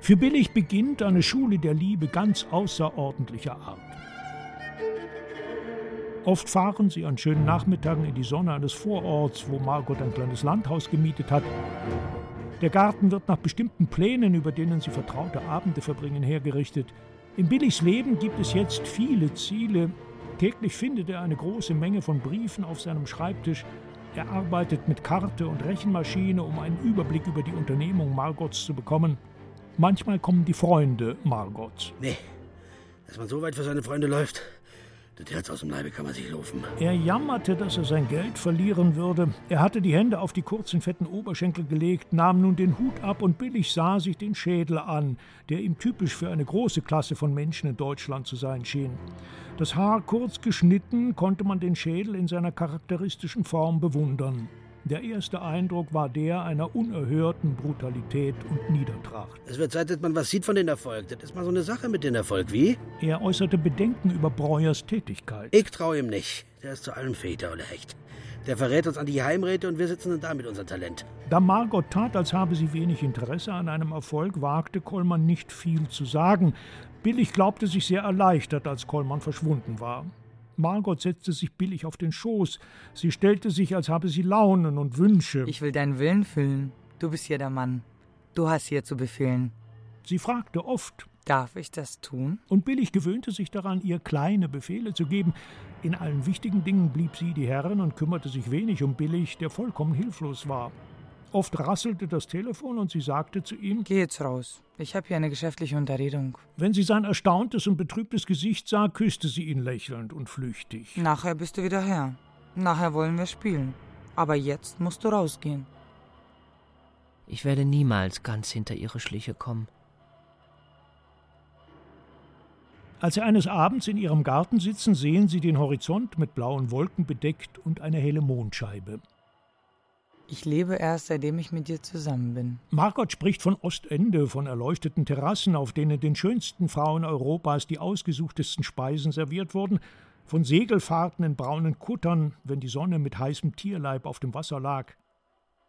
Für Billig beginnt eine Schule der Liebe ganz außerordentlicher Art. Oft fahren sie an schönen Nachmittagen in die Sonne eines Vororts, wo Margot ein kleines Landhaus gemietet hat. Der Garten wird nach bestimmten Plänen, über denen sie vertraute Abende verbringen, hergerichtet. In Billigs Leben gibt es jetzt viele Ziele. Täglich findet er eine große Menge von Briefen auf seinem Schreibtisch. Er arbeitet mit Karte und Rechenmaschine, um einen Überblick über die Unternehmung Margots zu bekommen. Manchmal kommen die Freunde Margots. Nee, dass man so weit für seine Freunde läuft, das Herz aus dem Leibe kann man sich laufen. Er jammerte, dass er sein Geld verlieren würde. Er hatte die Hände auf die kurzen, fetten Oberschenkel gelegt, nahm nun den Hut ab und billig sah sich den Schädel an, der ihm typisch für eine große Klasse von Menschen in Deutschland zu sein schien. Das Haar kurz geschnitten, konnte man den Schädel in seiner charakteristischen Form bewundern. Der erste Eindruck war der einer unerhörten Brutalität und Niedertracht. Es wird Zeit, dass man was sieht von den Erfolg. Das ist mal so eine Sache mit dem Erfolg, wie? Er äußerte Bedenken über Breuers Tätigkeit. Ich traue ihm nicht. Der ist zu allem Väter oder Hecht. Der verrät uns an die Heimräte und wir sitzen dann da mit unserem Talent. Da Margot tat, als habe sie wenig Interesse an einem Erfolg, wagte Kollmann nicht viel zu sagen. Billig glaubte sich sehr erleichtert, als Kollmann verschwunden war. Margot setzte sich billig auf den Schoß. Sie stellte sich, als habe sie Launen und Wünsche. Ich will deinen Willen füllen. Du bist hier der Mann. Du hast hier zu befehlen. Sie fragte oft. Darf ich das tun? Und Billig gewöhnte sich daran, ihr kleine Befehle zu geben. In allen wichtigen Dingen blieb sie die Herrin und kümmerte sich wenig um Billig, der vollkommen hilflos war. Oft rasselte das Telefon und sie sagte zu ihm: Geh jetzt raus. Ich habe hier eine geschäftliche Unterredung. Wenn sie sein erstauntes und betrübtes Gesicht sah, küsste sie ihn lächelnd und flüchtig. Nachher bist du wieder her. Nachher wollen wir spielen. Aber jetzt musst du rausgehen. Ich werde niemals ganz hinter ihre Schliche kommen. Als sie eines Abends in ihrem Garten sitzen, sehen sie den Horizont mit blauen Wolken bedeckt und eine helle Mondscheibe. Ich lebe erst, seitdem ich mit dir zusammen bin. Margot spricht von Ostende, von erleuchteten Terrassen, auf denen den schönsten Frauen Europas die ausgesuchtesten Speisen serviert wurden, von Segelfahrten in braunen Kuttern, wenn die Sonne mit heißem Tierleib auf dem Wasser lag.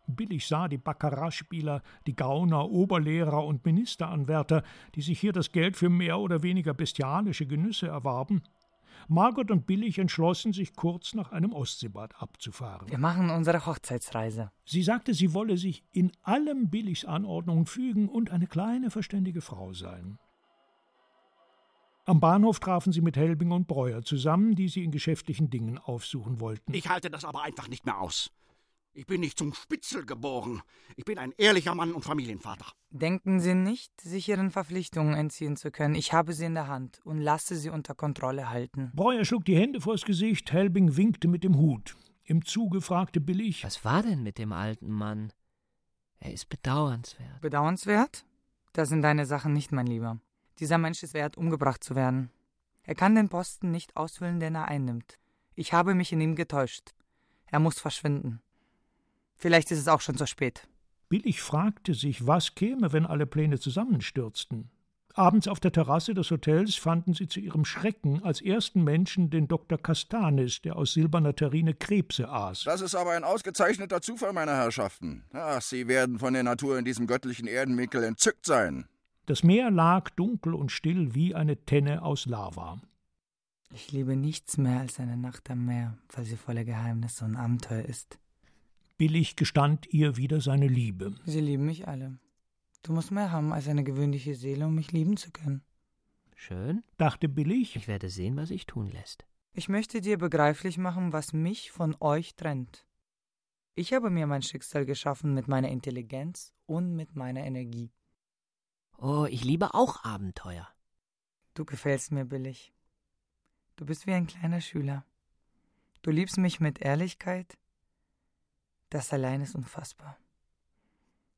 Billig sah die Baccarat-Spieler, die Gauner, Oberlehrer und Ministeranwärter, die sich hier das Geld für mehr oder weniger bestialische Genüsse erwarben, Margot und Billig entschlossen sich kurz nach einem Ostseebad abzufahren. Wir machen unsere Hochzeitsreise. Sie sagte, sie wolle sich in allem Billigs Anordnungen fügen und eine kleine, verständige Frau sein. Am Bahnhof trafen sie mit Helbing und Breuer zusammen, die sie in geschäftlichen Dingen aufsuchen wollten. Ich halte das aber einfach nicht mehr aus. Ich bin nicht zum Spitzel geboren. Ich bin ein ehrlicher Mann und Familienvater. Denken Sie nicht, sich Ihren Verpflichtungen entziehen zu können. Ich habe sie in der Hand und lasse sie unter Kontrolle halten. Breuer schlug die Hände vors Gesicht, Helbing winkte mit dem Hut. Im Zuge fragte Billig: Was war denn mit dem alten Mann? Er ist bedauernswert. Bedauernswert? Das sind deine Sachen nicht, mein Lieber. Dieser Mensch ist wert, umgebracht zu werden. Er kann den Posten nicht ausfüllen, den er einnimmt. Ich habe mich in ihm getäuscht. Er muss verschwinden. Vielleicht ist es auch schon zu spät. Billig fragte sich, was käme, wenn alle Pläne zusammenstürzten. Abends auf der Terrasse des Hotels fanden sie zu ihrem Schrecken als ersten Menschen den Dr. Castanis, der aus silberner Terrine Krebse aß. Das ist aber ein ausgezeichneter Zufall, meine Herrschaften. Ach, Sie werden von der Natur in diesem göttlichen Erdenwinkel entzückt sein. Das Meer lag dunkel und still wie eine Tenne aus Lava. Ich liebe nichts mehr als eine Nacht am Meer, weil sie voller Geheimnisse und Abenteuer ist. Billig gestand ihr wieder seine Liebe. Sie lieben mich alle. Du musst mehr haben als eine gewöhnliche Seele, um mich lieben zu können. Schön, dachte Billig. Ich werde sehen, was sich tun lässt. Ich möchte dir begreiflich machen, was mich von euch trennt. Ich habe mir mein Schicksal geschaffen mit meiner Intelligenz und mit meiner Energie. Oh, ich liebe auch Abenteuer. Du gefällst mir billig. Du bist wie ein kleiner Schüler. Du liebst mich mit Ehrlichkeit. Das allein ist unfassbar.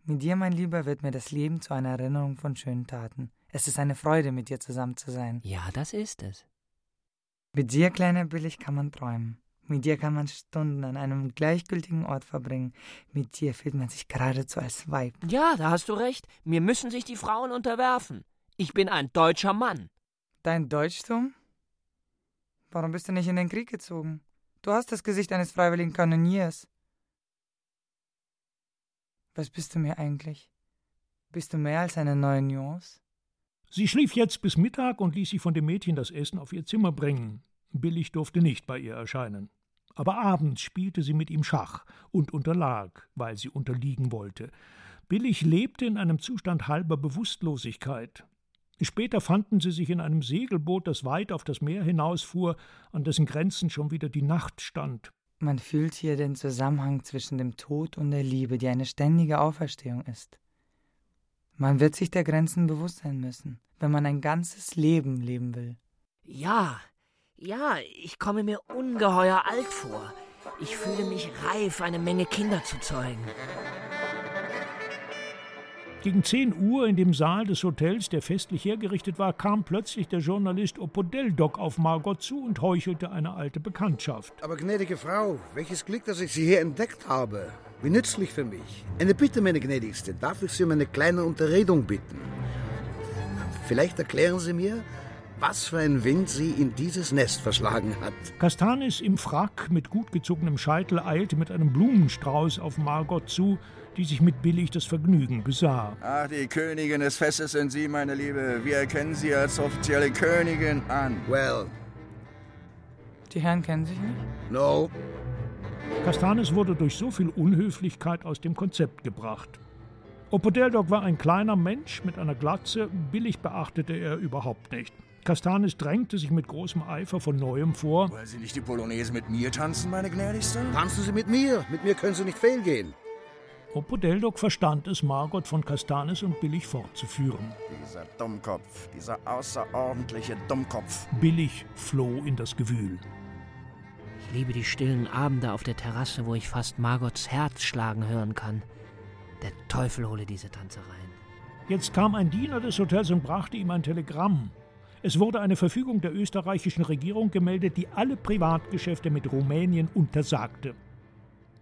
Mit dir, mein Lieber, wird mir das Leben zu einer Erinnerung von schönen Taten. Es ist eine Freude, mit dir zusammen zu sein. Ja, das ist es. Mit dir, kleiner Billig, kann man träumen. Mit dir kann man Stunden an einem gleichgültigen Ort verbringen. Mit dir fühlt man sich geradezu als Weib. Ja, da hast du recht. Mir müssen sich die Frauen unterwerfen. Ich bin ein deutscher Mann. Dein Deutschtum? Warum bist du nicht in den Krieg gezogen? Du hast das Gesicht eines freiwilligen Kanoniers. Was bist du mir eigentlich? Bist du mehr als eine neue Nuance? Sie schlief jetzt bis Mittag und ließ sich von dem Mädchen das Essen auf ihr Zimmer bringen. Billig durfte nicht bei ihr erscheinen. Aber abends spielte sie mit ihm Schach und unterlag, weil sie unterliegen wollte. Billig lebte in einem Zustand halber Bewusstlosigkeit. Später fanden sie sich in einem Segelboot, das weit auf das Meer hinausfuhr, an dessen Grenzen schon wieder die Nacht stand. Man fühlt hier den Zusammenhang zwischen dem Tod und der Liebe, die eine ständige Auferstehung ist. Man wird sich der Grenzen bewusst sein müssen, wenn man ein ganzes Leben leben will. Ja, ja, ich komme mir ungeheuer alt vor. Ich fühle mich reif, eine Menge Kinder zu zeugen. Gegen 10 Uhr in dem Saal des Hotels, der festlich hergerichtet war, kam plötzlich der Journalist Opodeldoc auf Margot zu und heuchelte eine alte Bekanntschaft. Aber gnädige Frau, welches Glück, dass ich Sie hier entdeckt habe. Wie nützlich für mich. Eine Bitte, meine gnädigste, darf ich Sie um eine kleine Unterredung bitten? Vielleicht erklären Sie mir, was für ein Wind sie in dieses Nest verschlagen hat. Castanis im Frack mit gut gezogenem Scheitel eilte mit einem Blumenstrauß auf Margot zu, die sich mit billig das Vergnügen besah. Ach, die Königin des Festes sind Sie, meine Liebe. Wir erkennen Sie als offizielle Königin an. Well. Die Herren kennen sich nicht? No. Castanis wurde durch so viel Unhöflichkeit aus dem Konzept gebracht. Opodeldoc war ein kleiner Mensch mit einer Glatze, billig beachtete er überhaupt nicht. Castanis drängte sich mit großem Eifer von neuem vor. Wollen Sie nicht die Polonaise mit mir tanzen, meine Gnädigste? Tanzen Sie mit mir. Mit mir können Sie nicht fehlgehen. Opodeldoc verstand es, Margot von Castanis und Billig fortzuführen. Dieser Dummkopf, dieser außerordentliche Dummkopf. Billig floh in das Gewühl. Ich liebe die stillen Abende auf der Terrasse, wo ich fast Margots Herz schlagen hören kann. Der Teufel hole diese Tanzereien. Jetzt kam ein Diener des Hotels und brachte ihm ein Telegramm. Es wurde eine Verfügung der österreichischen Regierung gemeldet, die alle Privatgeschäfte mit Rumänien untersagte.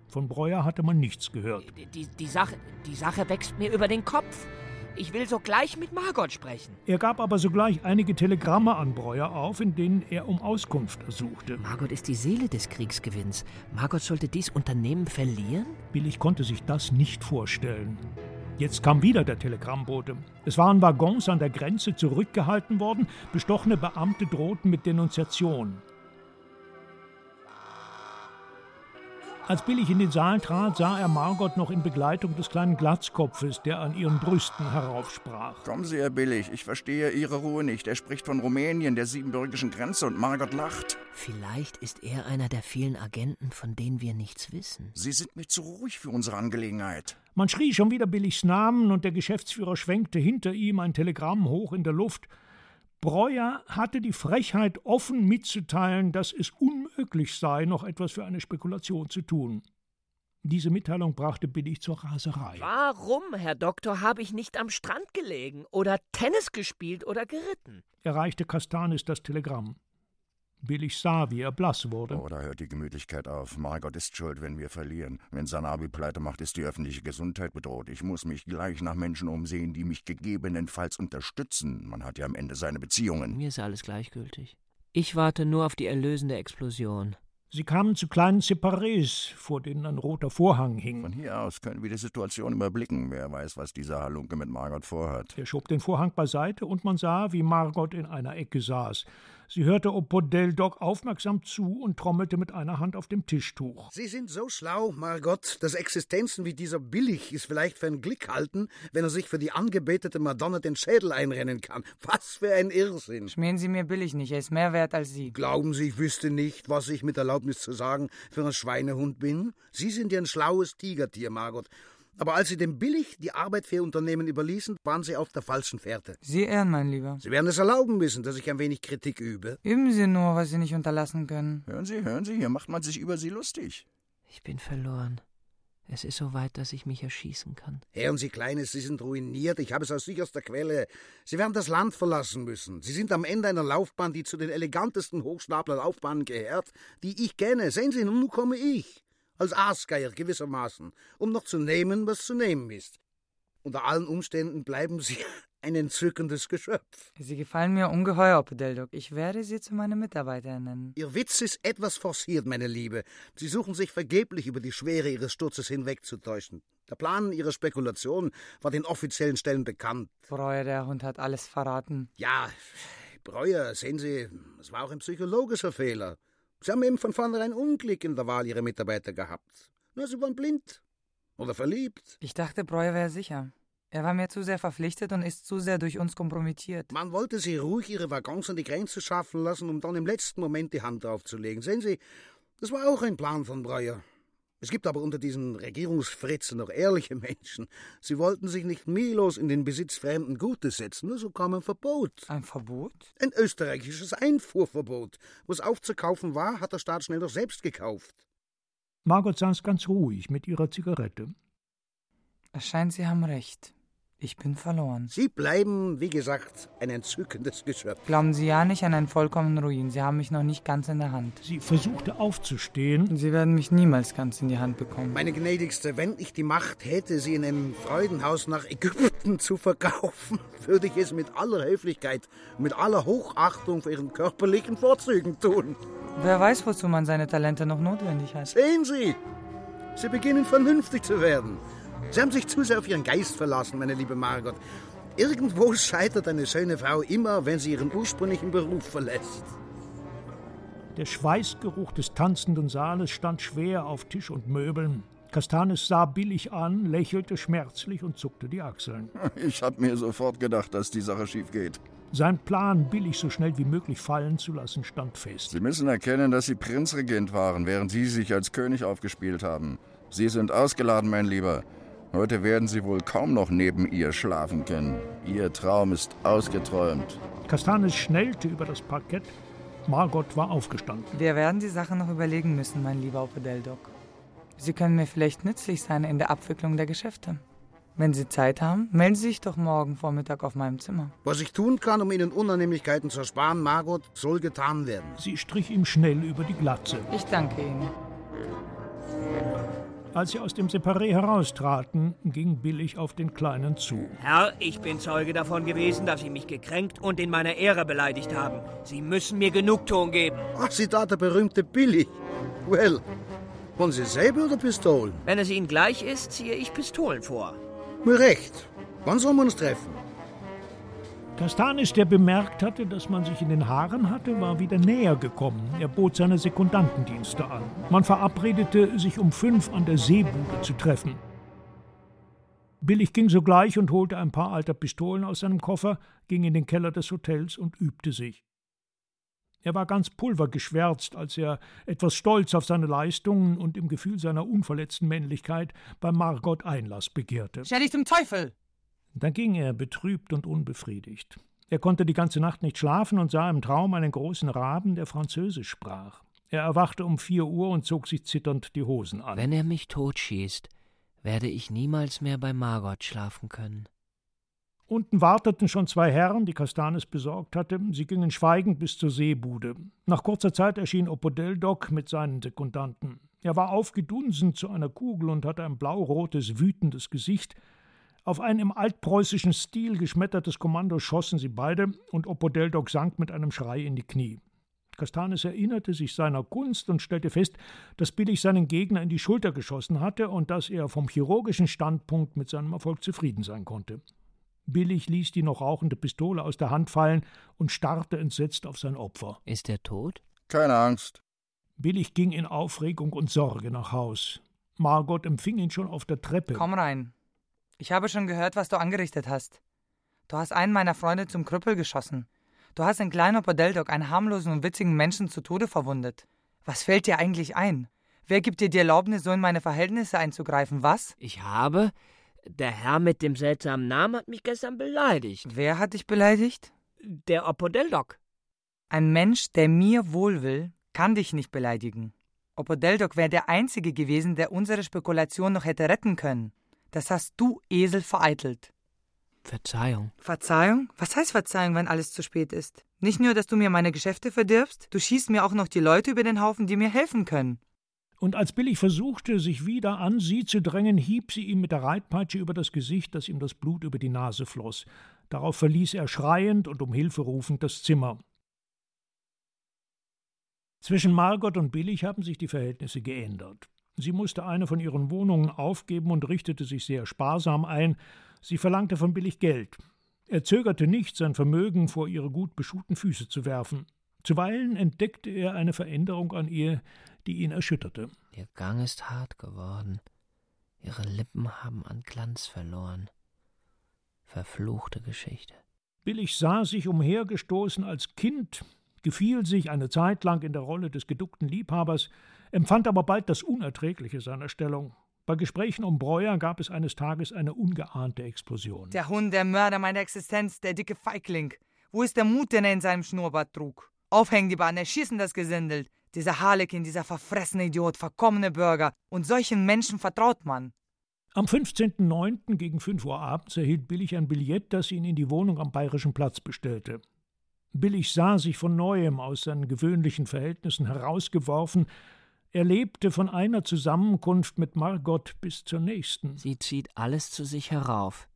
Von Breuer hatte man nichts gehört. Die, die, die, Sache, die Sache wächst mir über den Kopf. Ich will sogleich mit Margot sprechen. Er gab aber sogleich einige Telegramme an Breuer auf, in denen er um Auskunft ersuchte. Margot ist die Seele des Kriegsgewinns. Margot sollte dies Unternehmen verlieren? Billig konnte sich das nicht vorstellen. Jetzt kam wieder der Telegrammbote. Es waren Waggons an der Grenze zurückgehalten worden, bestochene Beamte drohten mit Denunziation. Als Billig in den Saal trat, sah er Margot noch in Begleitung des kleinen Glatzkopfes, der an ihren Brüsten heraufsprach. Kommen Sie, Herr Billig, ich verstehe Ihre Ruhe nicht. Er spricht von Rumänien, der siebenbürgischen Grenze, und Margot lacht. Vielleicht ist er einer der vielen Agenten, von denen wir nichts wissen. Sie sind mir zu ruhig für unsere Angelegenheit. Man schrie schon wieder Billigs Namen, und der Geschäftsführer schwenkte hinter ihm ein Telegramm hoch in der Luft. Breuer hatte die Frechheit, offen mitzuteilen, dass es unmöglich sei, noch etwas für eine Spekulation zu tun. Diese Mitteilung brachte Billig zur Raserei. Warum, Herr Doktor, habe ich nicht am Strand gelegen oder Tennis gespielt oder geritten? Erreichte Castanis das Telegramm. Billig sah, wie er blass wurde. Oh, da hört die Gemütlichkeit auf. Margot ist schuld, wenn wir verlieren. Wenn Sanabi pleite macht, ist die öffentliche Gesundheit bedroht. Ich muss mich gleich nach Menschen umsehen, die mich gegebenenfalls unterstützen. Man hat ja am Ende seine Beziehungen. Mir ist alles gleichgültig. Ich warte nur auf die erlösende Explosion. Sie kamen zu kleinen Separés, vor denen ein roter Vorhang hing. Von hier aus können wir die Situation überblicken. Wer weiß, was dieser Halunke mit Margot vorhat. Er schob den Vorhang beiseite und man sah, wie Margot in einer Ecke saß. Sie hörte Opodeldoc aufmerksam zu und trommelte mit einer Hand auf dem Tischtuch. Sie sind so schlau, Margot, dass Existenzen wie dieser billig ist vielleicht für ein Glück halten, wenn er sich für die angebetete Madonna den Schädel einrennen kann. Was für ein Irrsinn. Schmieren Sie mir billig nicht, er ist mehr wert als Sie. Glauben Sie, ich wüsste nicht, was ich mit Erlaubnis zu sagen für ein Schweinehund bin? Sie sind ja ein schlaues Tigertier, Margot. Aber als Sie dem billig die Arbeit für Ihr Unternehmen überließen, waren Sie auf der falschen Fährte. Sie ehren, mein Lieber. Sie werden es erlauben müssen, dass ich ein wenig Kritik übe. Üben Sie nur, was Sie nicht unterlassen können. Hören Sie, hören Sie, hier macht man sich über Sie lustig. Ich bin verloren. Es ist so weit, dass ich mich erschießen kann. Hören Sie, Kleines, Sie sind ruiniert. Ich habe es aus sicherster Quelle. Sie werden das Land verlassen müssen. Sie sind am Ende einer Laufbahn, die zu den elegantesten Hochstapler-Laufbahnen gehört, die ich kenne. Sehen Sie, nun komme ich als Aasgeier gewissermaßen, um noch zu nehmen, was zu nehmen ist. Unter allen Umständen bleiben Sie ein entzückendes Geschöpf. Sie gefallen mir ungeheuer, Pedeldoc. Ich werde Sie zu meinem Mitarbeiter nennen. Ihr Witz ist etwas forciert, meine Liebe. Sie suchen sich vergeblich über die Schwere Ihres Sturzes hinwegzutäuschen. Der Plan Ihrer Spekulation war den offiziellen Stellen bekannt. Breuer, der Hund hat alles verraten. Ja, Breuer, sehen Sie, es war auch ein psychologischer Fehler. Sie haben eben von vornherein Unglück in der Wahl Ihrer Mitarbeiter gehabt. Nur Sie waren blind. Oder verliebt. Ich dachte, Breuer wäre sicher. Er war mir zu sehr verpflichtet und ist zu sehr durch uns kompromittiert. Man wollte Sie ruhig Ihre Waggons an die Grenze schaffen lassen, um dann im letzten Moment die Hand draufzulegen. Sehen Sie, das war auch ein Plan von Breuer. Es gibt aber unter diesen Regierungsfritzen noch ehrliche Menschen. Sie wollten sich nicht mühelos in den Besitz fremden Gutes setzen, nur so kam ein Verbot. Ein Verbot? Ein österreichisches Einfuhrverbot. Wo es aufzukaufen war, hat der Staat schnell doch selbst gekauft. Margot saß ganz ruhig mit ihrer Zigarette. Es scheint, Sie haben recht. Ich bin verloren. Sie bleiben, wie gesagt, ein entzückendes Geschöpf. Glauben Sie ja nicht an einen vollkommenen Ruin. Sie haben mich noch nicht ganz in der Hand. Sie versuchte aufzustehen. Sie werden mich niemals ganz in die Hand bekommen. Meine gnädigste, wenn ich die Macht hätte, Sie in einem Freudenhaus nach Ägypten zu verkaufen, würde ich es mit aller Höflichkeit mit aller Hochachtung für Ihren körperlichen Vorzügen tun. Wer weiß, wozu man seine Talente noch notwendig hat. Sehen Sie, Sie beginnen vernünftig zu werden. Sie haben sich zu sehr auf Ihren Geist verlassen, meine liebe Margot. Irgendwo scheitert eine schöne Frau immer, wenn sie ihren ursprünglichen Beruf verlässt. Der Schweißgeruch des tanzenden Saales stand schwer auf Tisch und Möbeln. Castanes sah billig an, lächelte schmerzlich und zuckte die Achseln. Ich hab mir sofort gedacht, dass die Sache schief geht. Sein Plan, billig so schnell wie möglich fallen zu lassen, stand fest. Sie müssen erkennen, dass Sie Prinzregent waren, während Sie sich als König aufgespielt haben. Sie sind ausgeladen, mein Lieber. Heute werden Sie wohl kaum noch neben ihr schlafen können. Ihr Traum ist ausgeträumt. Castanes schnellte über das Parkett. Margot war aufgestanden. Wir werden die Sache noch überlegen müssen, mein lieber Opedeldoc. Sie können mir vielleicht nützlich sein in der Abwicklung der Geschäfte. Wenn Sie Zeit haben, melden Sie sich doch morgen Vormittag auf meinem Zimmer. Was ich tun kann, um Ihnen Unannehmlichkeiten zu ersparen, Margot, soll getan werden. Sie strich ihm schnell über die Glatze. Ich danke Ihnen. Als sie aus dem Separé heraustraten, ging Billig auf den Kleinen zu. Herr, ich bin Zeuge davon gewesen, dass Sie mich gekränkt und in meiner Ehre beleidigt haben. Sie müssen mir Genugtuung geben. Ach, Sie da der berühmte Billig. Well, wollen Sie Säbel oder Pistolen? Wenn es Ihnen gleich ist, ziehe ich Pistolen vor. Mir recht. Wann sollen wir uns treffen? Castanis, der bemerkt hatte, dass man sich in den Haaren hatte, war wieder näher gekommen. Er bot seine Sekundantendienste an. Man verabredete, sich um fünf an der Seebude zu treffen. Billig ging sogleich und holte ein paar alter Pistolen aus seinem Koffer, ging in den Keller des Hotels und übte sich. Er war ganz pulvergeschwärzt, als er, etwas stolz auf seine Leistungen und im Gefühl seiner unverletzten Männlichkeit, bei Margot Einlass begehrte. Stell dich zum Teufel! Dann ging er, betrübt und unbefriedigt. Er konnte die ganze Nacht nicht schlafen und sah im Traum einen großen Raben, der Französisch sprach. Er erwachte um vier Uhr und zog sich zitternd die Hosen an. Wenn er mich totschießt, werde ich niemals mehr bei Margot schlafen können. Unten warteten schon zwei Herren, die Castanes besorgt hatte. Sie gingen schweigend bis zur Seebude. Nach kurzer Zeit erschien Opodeldoc mit seinen Sekundanten. Er war aufgedunsen zu einer Kugel und hatte ein blaurotes, wütendes Gesicht. Auf ein im altpreußischen Stil geschmettertes Kommando schossen sie beide, und Opodeldoc sank mit einem Schrei in die Knie. Castanes erinnerte sich seiner Kunst und stellte fest, dass Billig seinen Gegner in die Schulter geschossen hatte und dass er vom chirurgischen Standpunkt mit seinem Erfolg zufrieden sein konnte. Billig ließ die noch rauchende Pistole aus der Hand fallen und starrte entsetzt auf sein Opfer. Ist er tot? Keine Angst. Billig ging in Aufregung und Sorge nach Haus. Margot empfing ihn schon auf der Treppe. Komm rein. Ich habe schon gehört, was du angerichtet hast. Du hast einen meiner Freunde zum Krüppel geschossen. Du hast den kleinen Opodeldoc, einen harmlosen und witzigen Menschen, zu Tode verwundet. Was fällt dir eigentlich ein? Wer gibt dir die Erlaubnis, so in meine Verhältnisse einzugreifen? Was? Ich habe der Herr mit dem seltsamen Namen hat mich gestern beleidigt. Wer hat dich beleidigt? Der Opodeldoc. Ein Mensch, der mir wohl will, kann dich nicht beleidigen. Opodeldoc wäre der Einzige gewesen, der unsere Spekulation noch hätte retten können. Das hast du, Esel, vereitelt. Verzeihung. Verzeihung? Was heißt Verzeihung, wenn alles zu spät ist? Nicht nur, dass du mir meine Geschäfte verdirbst, du schießt mir auch noch die Leute über den Haufen, die mir helfen können und als Billig versuchte, sich wieder an sie zu drängen, hieb sie ihm mit der Reitpeitsche über das Gesicht, dass ihm das Blut über die Nase floss. Darauf verließ er schreiend und um Hilfe rufend das Zimmer. Zwischen Margot und Billig haben sich die Verhältnisse geändert. Sie musste eine von ihren Wohnungen aufgeben und richtete sich sehr sparsam ein. Sie verlangte von Billig Geld. Er zögerte nicht, sein Vermögen vor ihre gut beschuhten Füße zu werfen. Zuweilen entdeckte er eine Veränderung an ihr, die ihn erschütterte. Ihr Gang ist hart geworden. Ihre Lippen haben an Glanz verloren. Verfluchte Geschichte. Billig sah sich umhergestoßen als Kind, gefiel sich eine Zeit lang in der Rolle des geduckten Liebhabers, empfand aber bald das Unerträgliche seiner Stellung. Bei Gesprächen um Breuer gab es eines Tages eine ungeahnte Explosion. Der Hund, der Mörder meiner Existenz, der dicke Feigling. Wo ist der Mut, den er in seinem Schnurrbart trug? Aufhängen die Bahn, erschießen das Gesindel. Dieser Harlekin, dieser verfressene Idiot, verkommene Bürger. Und solchen Menschen vertraut man. Am 15.09. gegen 5 Uhr abends erhielt Billig ein Billett, das ihn in die Wohnung am Bayerischen Platz bestellte. Billig sah sich von neuem aus seinen gewöhnlichen Verhältnissen herausgeworfen. Er lebte von einer Zusammenkunft mit Margot bis zur nächsten. Sie zieht alles zu sich herauf.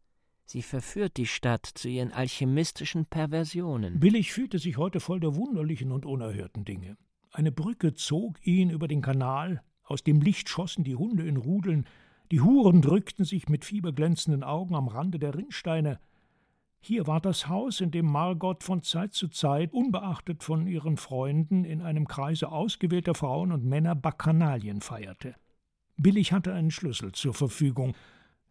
Sie verführt die Stadt zu ihren alchemistischen Perversionen. Billig fühlte sich heute voll der wunderlichen und unerhörten Dinge. Eine Brücke zog ihn über den Kanal, aus dem Licht schossen die Hunde in Rudeln, die Huren drückten sich mit fieberglänzenden Augen am Rande der Rinnsteine. Hier war das Haus, in dem Margot von Zeit zu Zeit, unbeachtet von ihren Freunden, in einem Kreise ausgewählter Frauen und Männer Bacchanalien feierte. Billig hatte einen Schlüssel zur Verfügung.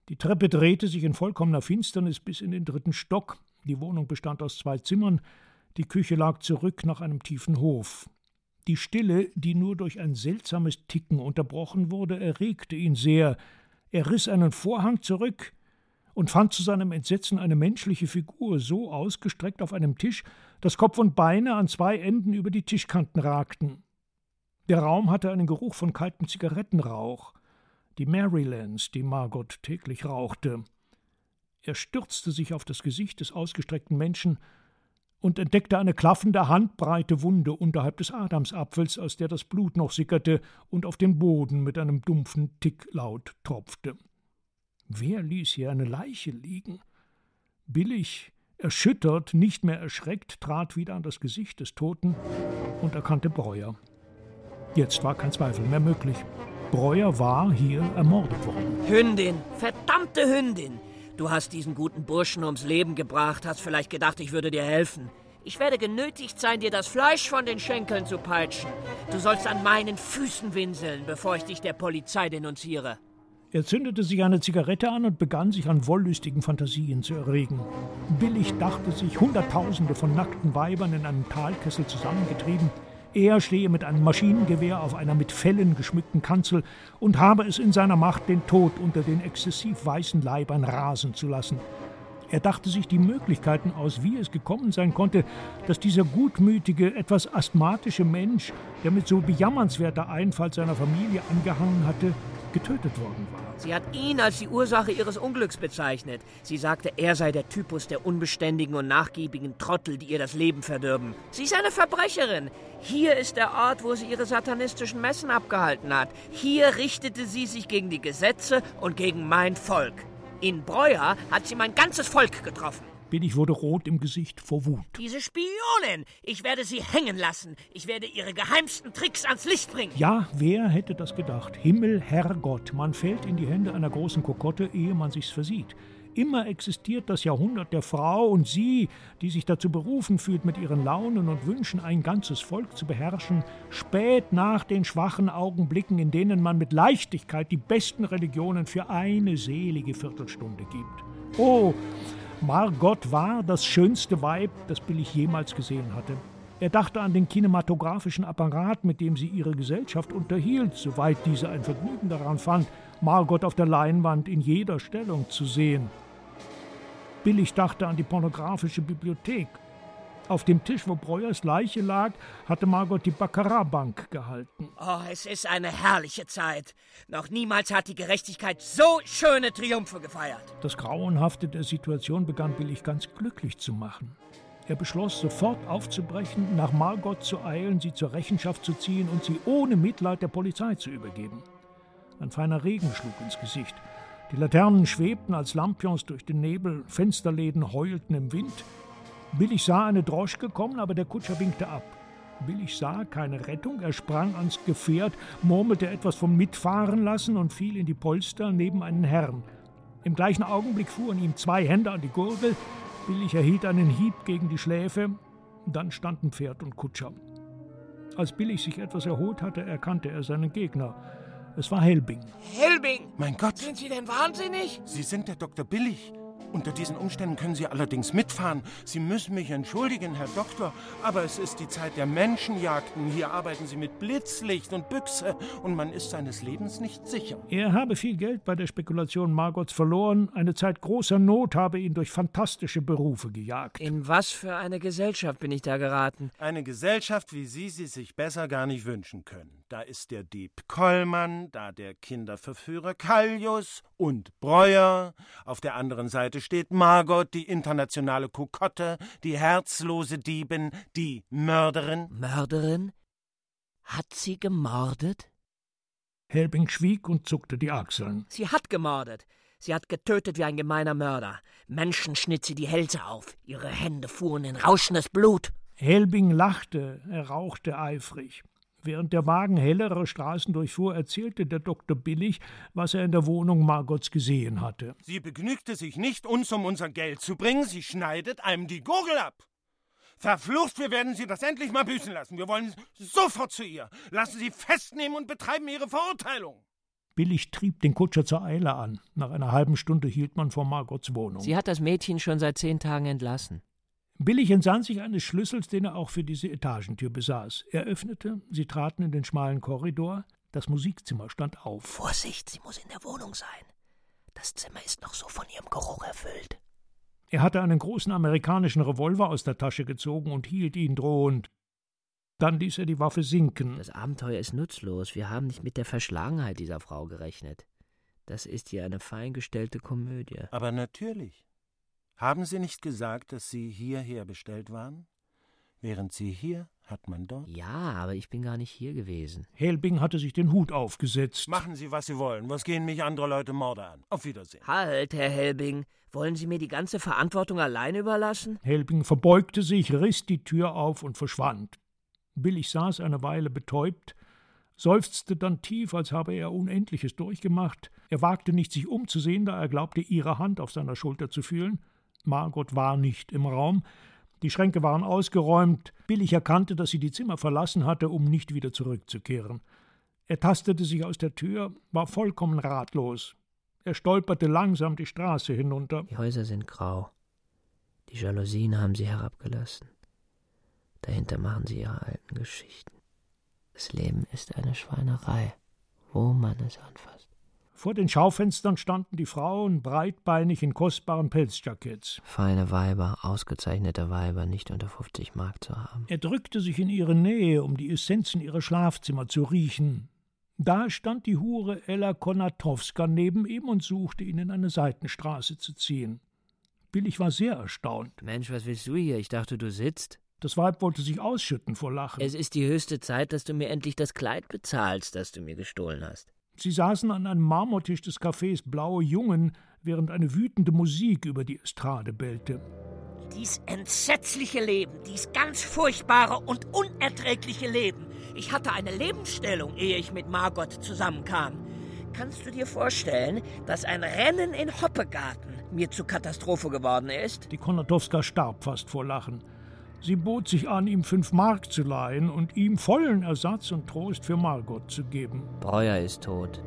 Die Treppe drehte sich in vollkommener Finsternis bis in den dritten Stock. Die Wohnung bestand aus zwei Zimmern. Die Küche lag zurück nach einem tiefen Hof. Die Stille, die nur durch ein seltsames Ticken unterbrochen wurde, erregte ihn sehr. Er riss einen Vorhang zurück und fand zu seinem Entsetzen eine menschliche Figur so ausgestreckt auf einem Tisch, dass Kopf und Beine an zwei Enden über die Tischkanten ragten. Der Raum hatte einen Geruch von kaltem Zigarettenrauch, die Marylands, die Margot täglich rauchte. Er stürzte sich auf das Gesicht des ausgestreckten Menschen und entdeckte eine klaffende, handbreite Wunde unterhalb des Adamsapfels, aus der das Blut noch sickerte und auf den Boden mit einem dumpfen Tick laut tropfte. Wer ließ hier eine Leiche liegen? Billig, erschüttert, nicht mehr erschreckt, trat wieder an das Gesicht des Toten und erkannte Breuer. Jetzt war kein Zweifel mehr möglich. Breuer war hier ermordet worden. Hündin, verdammte Hündin! Du hast diesen guten Burschen ums Leben gebracht, hast vielleicht gedacht, ich würde dir helfen. Ich werde genötigt sein, dir das Fleisch von den Schenkeln zu peitschen. Du sollst an meinen Füßen winseln, bevor ich dich der Polizei denunziere. Er zündete sich eine Zigarette an und begann sich an wollüstigen Fantasien zu erregen. Billig dachte sich Hunderttausende von nackten Weibern in einem Talkessel zusammengetrieben, er stehe mit einem Maschinengewehr auf einer mit Fellen geschmückten Kanzel und habe es in seiner Macht, den Tod unter den exzessiv weißen Leibern rasen zu lassen. Er dachte sich die Möglichkeiten aus, wie es gekommen sein konnte, dass dieser gutmütige, etwas asthmatische Mensch, der mit so bejammernswerter Einfalt seiner Familie angehangen hatte, getötet worden war. Sie hat ihn als die Ursache ihres Unglücks bezeichnet. Sie sagte, er sei der Typus der unbeständigen und nachgiebigen Trottel, die ihr das Leben verdürben. Sie ist eine Verbrecherin. Hier ist der Ort, wo sie ihre satanistischen Messen abgehalten hat. Hier richtete sie sich gegen die Gesetze und gegen mein Volk. In Breuer hat sie mein ganzes Volk getroffen. Billig wurde rot im Gesicht vor Wut. Diese Spionin! Ich werde sie hängen lassen. Ich werde ihre geheimsten Tricks ans Licht bringen. Ja, wer hätte das gedacht? Himmel, Herrgott, man fällt in die Hände einer großen Kokotte, ehe man sich's versieht. Immer existiert das Jahrhundert der Frau und sie, die sich dazu berufen fühlt, mit ihren Launen und Wünschen ein ganzes Volk zu beherrschen, spät nach den schwachen Augenblicken, in denen man mit Leichtigkeit die besten Religionen für eine selige Viertelstunde gibt. Oh, Margot war das schönste Weib, das Billig jemals gesehen hatte. Er dachte an den kinematografischen Apparat, mit dem sie ihre Gesellschaft unterhielt, soweit diese ein Vergnügen daran fand, Margot auf der Leinwand in jeder Stellung zu sehen. Billig dachte an die pornografische Bibliothek. Auf dem Tisch, wo Breuers Leiche lag, hatte Margot die Baccarat-Bank gehalten. Oh, es ist eine herrliche Zeit. Noch niemals hat die Gerechtigkeit so schöne Triumphe gefeiert. Das Grauenhafte der Situation begann Billig ganz glücklich zu machen. Er beschloss, sofort aufzubrechen, nach Margot zu eilen, sie zur Rechenschaft zu ziehen und sie ohne Mitleid der Polizei zu übergeben. Ein feiner Regen schlug ins Gesicht. Die Laternen schwebten als Lampions durch den Nebel, Fensterläden heulten im Wind. Billig sah eine Droschke kommen, aber der Kutscher winkte ab. Billig sah keine Rettung, er sprang ans Gefährt, murmelte etwas vom Mitfahren lassen und fiel in die Polster neben einen Herrn. Im gleichen Augenblick fuhren ihm zwei Hände an die Gurgel, Billig erhielt einen Hieb gegen die Schläfe, dann standen Pferd und Kutscher. Als Billig sich etwas erholt hatte, erkannte er seinen Gegner. Es war Helbing. Helbing! Mein Gott! Sind Sie denn wahnsinnig? Sie sind der Dr. Billig. Unter diesen Umständen können Sie allerdings mitfahren. Sie müssen mich entschuldigen, Herr Doktor, aber es ist die Zeit der Menschenjagden. Hier arbeiten Sie mit Blitzlicht und Büchse und man ist seines Lebens nicht sicher. Er habe viel Geld bei der Spekulation Margots verloren. Eine Zeit großer Not habe ihn durch fantastische Berufe gejagt. In was für eine Gesellschaft bin ich da geraten? Eine Gesellschaft, wie Sie sie sich besser gar nicht wünschen können. Da ist der Dieb Kollmann, da der Kinderverführer Kallius und Breuer. Auf der anderen Seite steht Margot, die internationale Kokotte, die herzlose Diebin, die Mörderin. Mörderin? Hat sie gemordet? Helbing schwieg und zuckte die Achseln. Sie hat gemordet. Sie hat getötet wie ein gemeiner Mörder. Menschen schnitt sie die Hälse auf. Ihre Hände fuhren in rauschendes Blut. Helbing lachte, er rauchte eifrig. Während der Wagen hellere Straßen durchfuhr, erzählte der Doktor Billig, was er in der Wohnung Margots gesehen hatte. Sie begnügte sich nicht, uns um unser Geld zu bringen, sie schneidet einem die Gurgel ab. Verflucht, wir werden Sie das endlich mal büßen lassen. Wir wollen sofort zu ihr. Lassen Sie festnehmen und betreiben Ihre Verurteilung. Billig trieb den Kutscher zur Eile an. Nach einer halben Stunde hielt man vor Margots Wohnung. Sie hat das Mädchen schon seit zehn Tagen entlassen. Billig entsann sich eines Schlüssels, den er auch für diese Etagentür besaß. Er öffnete, sie traten in den schmalen Korridor, das Musikzimmer stand auf. Vorsicht, sie muss in der Wohnung sein. Das Zimmer ist noch so von ihrem Geruch erfüllt. Er hatte einen großen amerikanischen Revolver aus der Tasche gezogen und hielt ihn drohend. Dann ließ er die Waffe sinken. Das Abenteuer ist nutzlos. Wir haben nicht mit der Verschlagenheit dieser Frau gerechnet. Das ist hier eine feingestellte Komödie. Aber natürlich. Haben Sie nicht gesagt, dass Sie hierher bestellt waren? Während Sie hier, hat man dort? Ja, aber ich bin gar nicht hier gewesen. Helbing hatte sich den Hut aufgesetzt. Machen Sie, was Sie wollen. Was gehen mich andere Leute Morde an? Auf Wiedersehen. Halt, Herr Helbing. Wollen Sie mir die ganze Verantwortung allein überlassen? Helbing verbeugte sich, riss die Tür auf und verschwand. Billig saß eine Weile betäubt, seufzte dann tief, als habe er Unendliches durchgemacht. Er wagte nicht, sich umzusehen, da er glaubte, ihre Hand auf seiner Schulter zu fühlen. Margot war nicht im Raum. Die Schränke waren ausgeräumt. Billig erkannte, dass sie die Zimmer verlassen hatte, um nicht wieder zurückzukehren. Er tastete sich aus der Tür, war vollkommen ratlos. Er stolperte langsam die Straße hinunter. Die Häuser sind grau. Die Jalousien haben sie herabgelassen. Dahinter machen sie ihre alten Geschichten. Das Leben ist eine Schweinerei, wo man es anfasst. Vor den Schaufenstern standen die Frauen breitbeinig in kostbaren Pelzjacketts. Feine Weiber, ausgezeichnete Weiber, nicht unter 50 Mark zu haben. Er drückte sich in ihre Nähe, um die Essenzen ihrer Schlafzimmer zu riechen. Da stand die Hure Ella Konatowska neben ihm und suchte ihn in eine Seitenstraße zu ziehen. Billig war sehr erstaunt. Mensch, was willst du hier? Ich dachte, du sitzt. Das Weib wollte sich ausschütten vor Lachen. Es ist die höchste Zeit, dass du mir endlich das Kleid bezahlst, das du mir gestohlen hast. Sie saßen an einem Marmortisch des Cafés Blaue Jungen, während eine wütende Musik über die Estrade bellte. Dies entsetzliche Leben, dies ganz furchtbare und unerträgliche Leben. Ich hatte eine Lebensstellung, ehe ich mit Margot zusammenkam. Kannst du dir vorstellen, dass ein Rennen in Hoppegarten mir zur Katastrophe geworden ist? Die Konatowska starb fast vor Lachen. Sie bot sich an, ihm fünf Mark zu leihen und ihm vollen Ersatz und Trost für Margot zu geben. Breuer ist tot.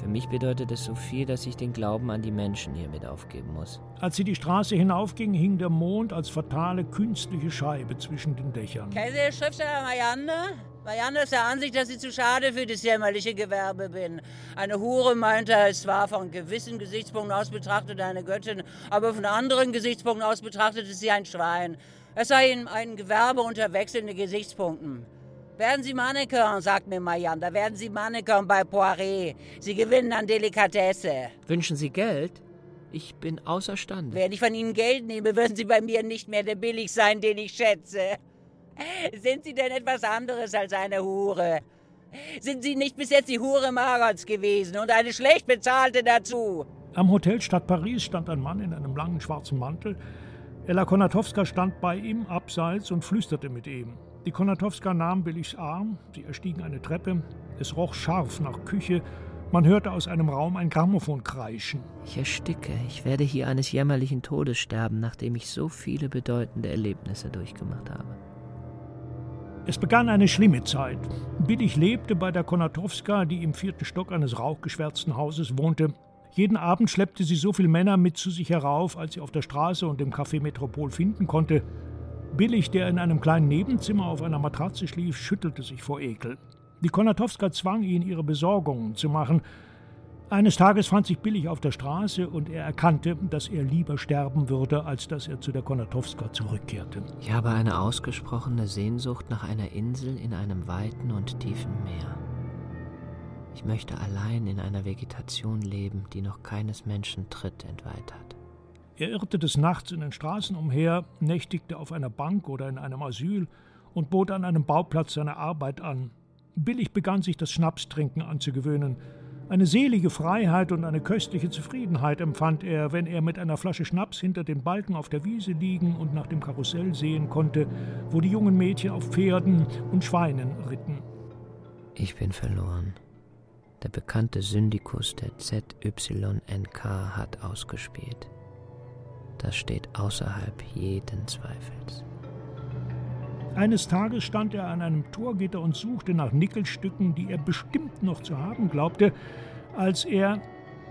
Für mich bedeutet es so viel, dass ich den Glauben an die Menschen hier mit aufgeben muss. Als sie die Straße hinaufging, hing der Mond als fatale künstliche Scheibe zwischen den Dächern. Kennen Sie den Schriftsteller Marianne? Marianne ist der Ansicht, dass ich zu schade für das jämmerliche Gewerbe bin. Eine Hure meinte, es war von gewissen Gesichtspunkten aus betrachtet eine Göttin, aber von anderen Gesichtspunkten aus betrachtet ist sie ein Schwein. Es sei ein Gewerbe unter wechselnden Gesichtspunkten. Werden Sie Mannequin, sagt mir Marianne, da werden Sie Mannequin bei Poiré. Sie gewinnen an Delikatesse. Wünschen Sie Geld? Ich bin außerstande. Wenn ich von Ihnen Geld nehme, würden Sie bei mir nicht mehr der Billig sein, den ich schätze. Sind Sie denn etwas anderes als eine Hure? Sind Sie nicht bis jetzt die Hure Margots gewesen und eine schlecht bezahlte dazu? Am Hotel Stadt Paris stand ein Mann in einem langen schwarzen Mantel, Ella Konatowska stand bei ihm abseits und flüsterte mit ihm. Die Konatowska nahm Billigs Arm, sie erstiegen eine Treppe, es roch scharf nach Küche, man hörte aus einem Raum ein Grammophon kreischen. Ich ersticke, ich werde hier eines jämmerlichen Todes sterben, nachdem ich so viele bedeutende Erlebnisse durchgemacht habe. Es begann eine schlimme Zeit. Billig lebte bei der Konatowska, die im vierten Stock eines rauchgeschwärzten Hauses wohnte, jeden Abend schleppte sie so viele Männer mit zu sich herauf, als sie auf der Straße und im Café Metropol finden konnte. Billig, der in einem kleinen Nebenzimmer auf einer Matratze schlief, schüttelte sich vor Ekel. Die Konatowska zwang ihn, ihre Besorgungen zu machen. Eines Tages fand sich Billig auf der Straße und er erkannte, dass er lieber sterben würde, als dass er zu der Konatowska zurückkehrte. Ich habe eine ausgesprochene Sehnsucht nach einer Insel in einem weiten und tiefen Meer. Ich möchte allein in einer Vegetation leben, die noch keines Menschen Tritt entweiht hat. Er irrte des Nachts in den Straßen umher, nächtigte auf einer Bank oder in einem Asyl und bot an einem Bauplatz seine Arbeit an. Billig begann sich das Schnapstrinken anzugewöhnen. Eine selige Freiheit und eine köstliche Zufriedenheit empfand er, wenn er mit einer Flasche Schnaps hinter den Balken auf der Wiese liegen und nach dem Karussell sehen konnte, wo die jungen Mädchen auf Pferden und Schweinen ritten. Ich bin verloren. Der bekannte Syndikus der ZYNK hat ausgespielt. Das steht außerhalb jeden Zweifels. Eines Tages stand er an einem Torgitter und suchte nach Nickelstücken, die er bestimmt noch zu haben glaubte, als er,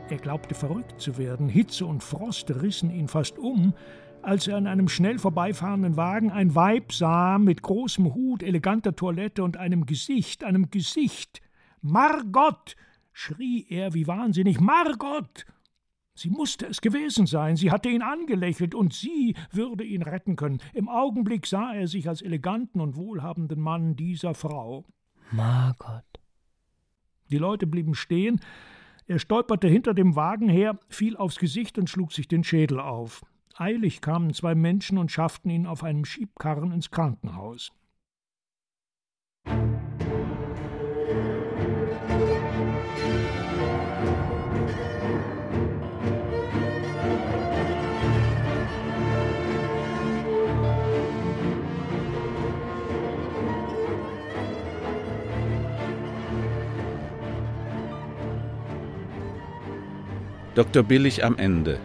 er glaubte verrückt zu werden, Hitze und Frost rissen ihn fast um, als er an einem schnell vorbeifahrenden Wagen ein Weib sah mit großem Hut, eleganter Toilette und einem Gesicht, einem Gesicht, Margot! schrie er wie wahnsinnig. Margot! Sie musste es gewesen sein, sie hatte ihn angelächelt, und sie würde ihn retten können. Im Augenblick sah er sich als eleganten und wohlhabenden Mann dieser Frau. Margot. Die Leute blieben stehen, er stolperte hinter dem Wagen her, fiel aufs Gesicht und schlug sich den Schädel auf. Eilig kamen zwei Menschen und schafften ihn auf einem Schiebkarren ins Krankenhaus. Dr. Billig am Ende.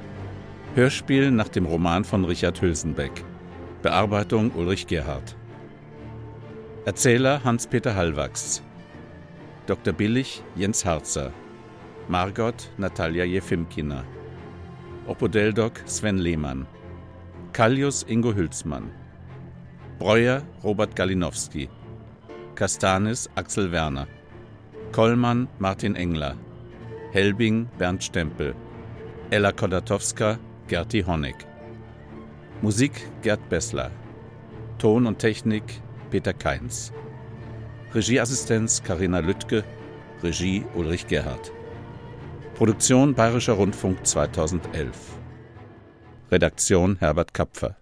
Hörspiel nach dem Roman von Richard Hülsenbeck. Bearbeitung Ulrich Gerhardt. Erzähler Hans-Peter Hallwachs. Dr. Billig Jens Harzer. Margot Natalia Jefimkina. Opodeldoc Sven Lehmann. Kallius Ingo Hülsmann. Breuer Robert Galinowski. Kastanis Axel Werner. Kollmann Martin Engler. Helbing Bernd Stempel. Ella Kodatowska Gerti Honeck. Musik Gerd Bessler. Ton und Technik Peter Keins. Regieassistenz Karina Lüttke. Regie Ulrich Gerhardt. Produktion Bayerischer Rundfunk 2011. Redaktion Herbert Kapfer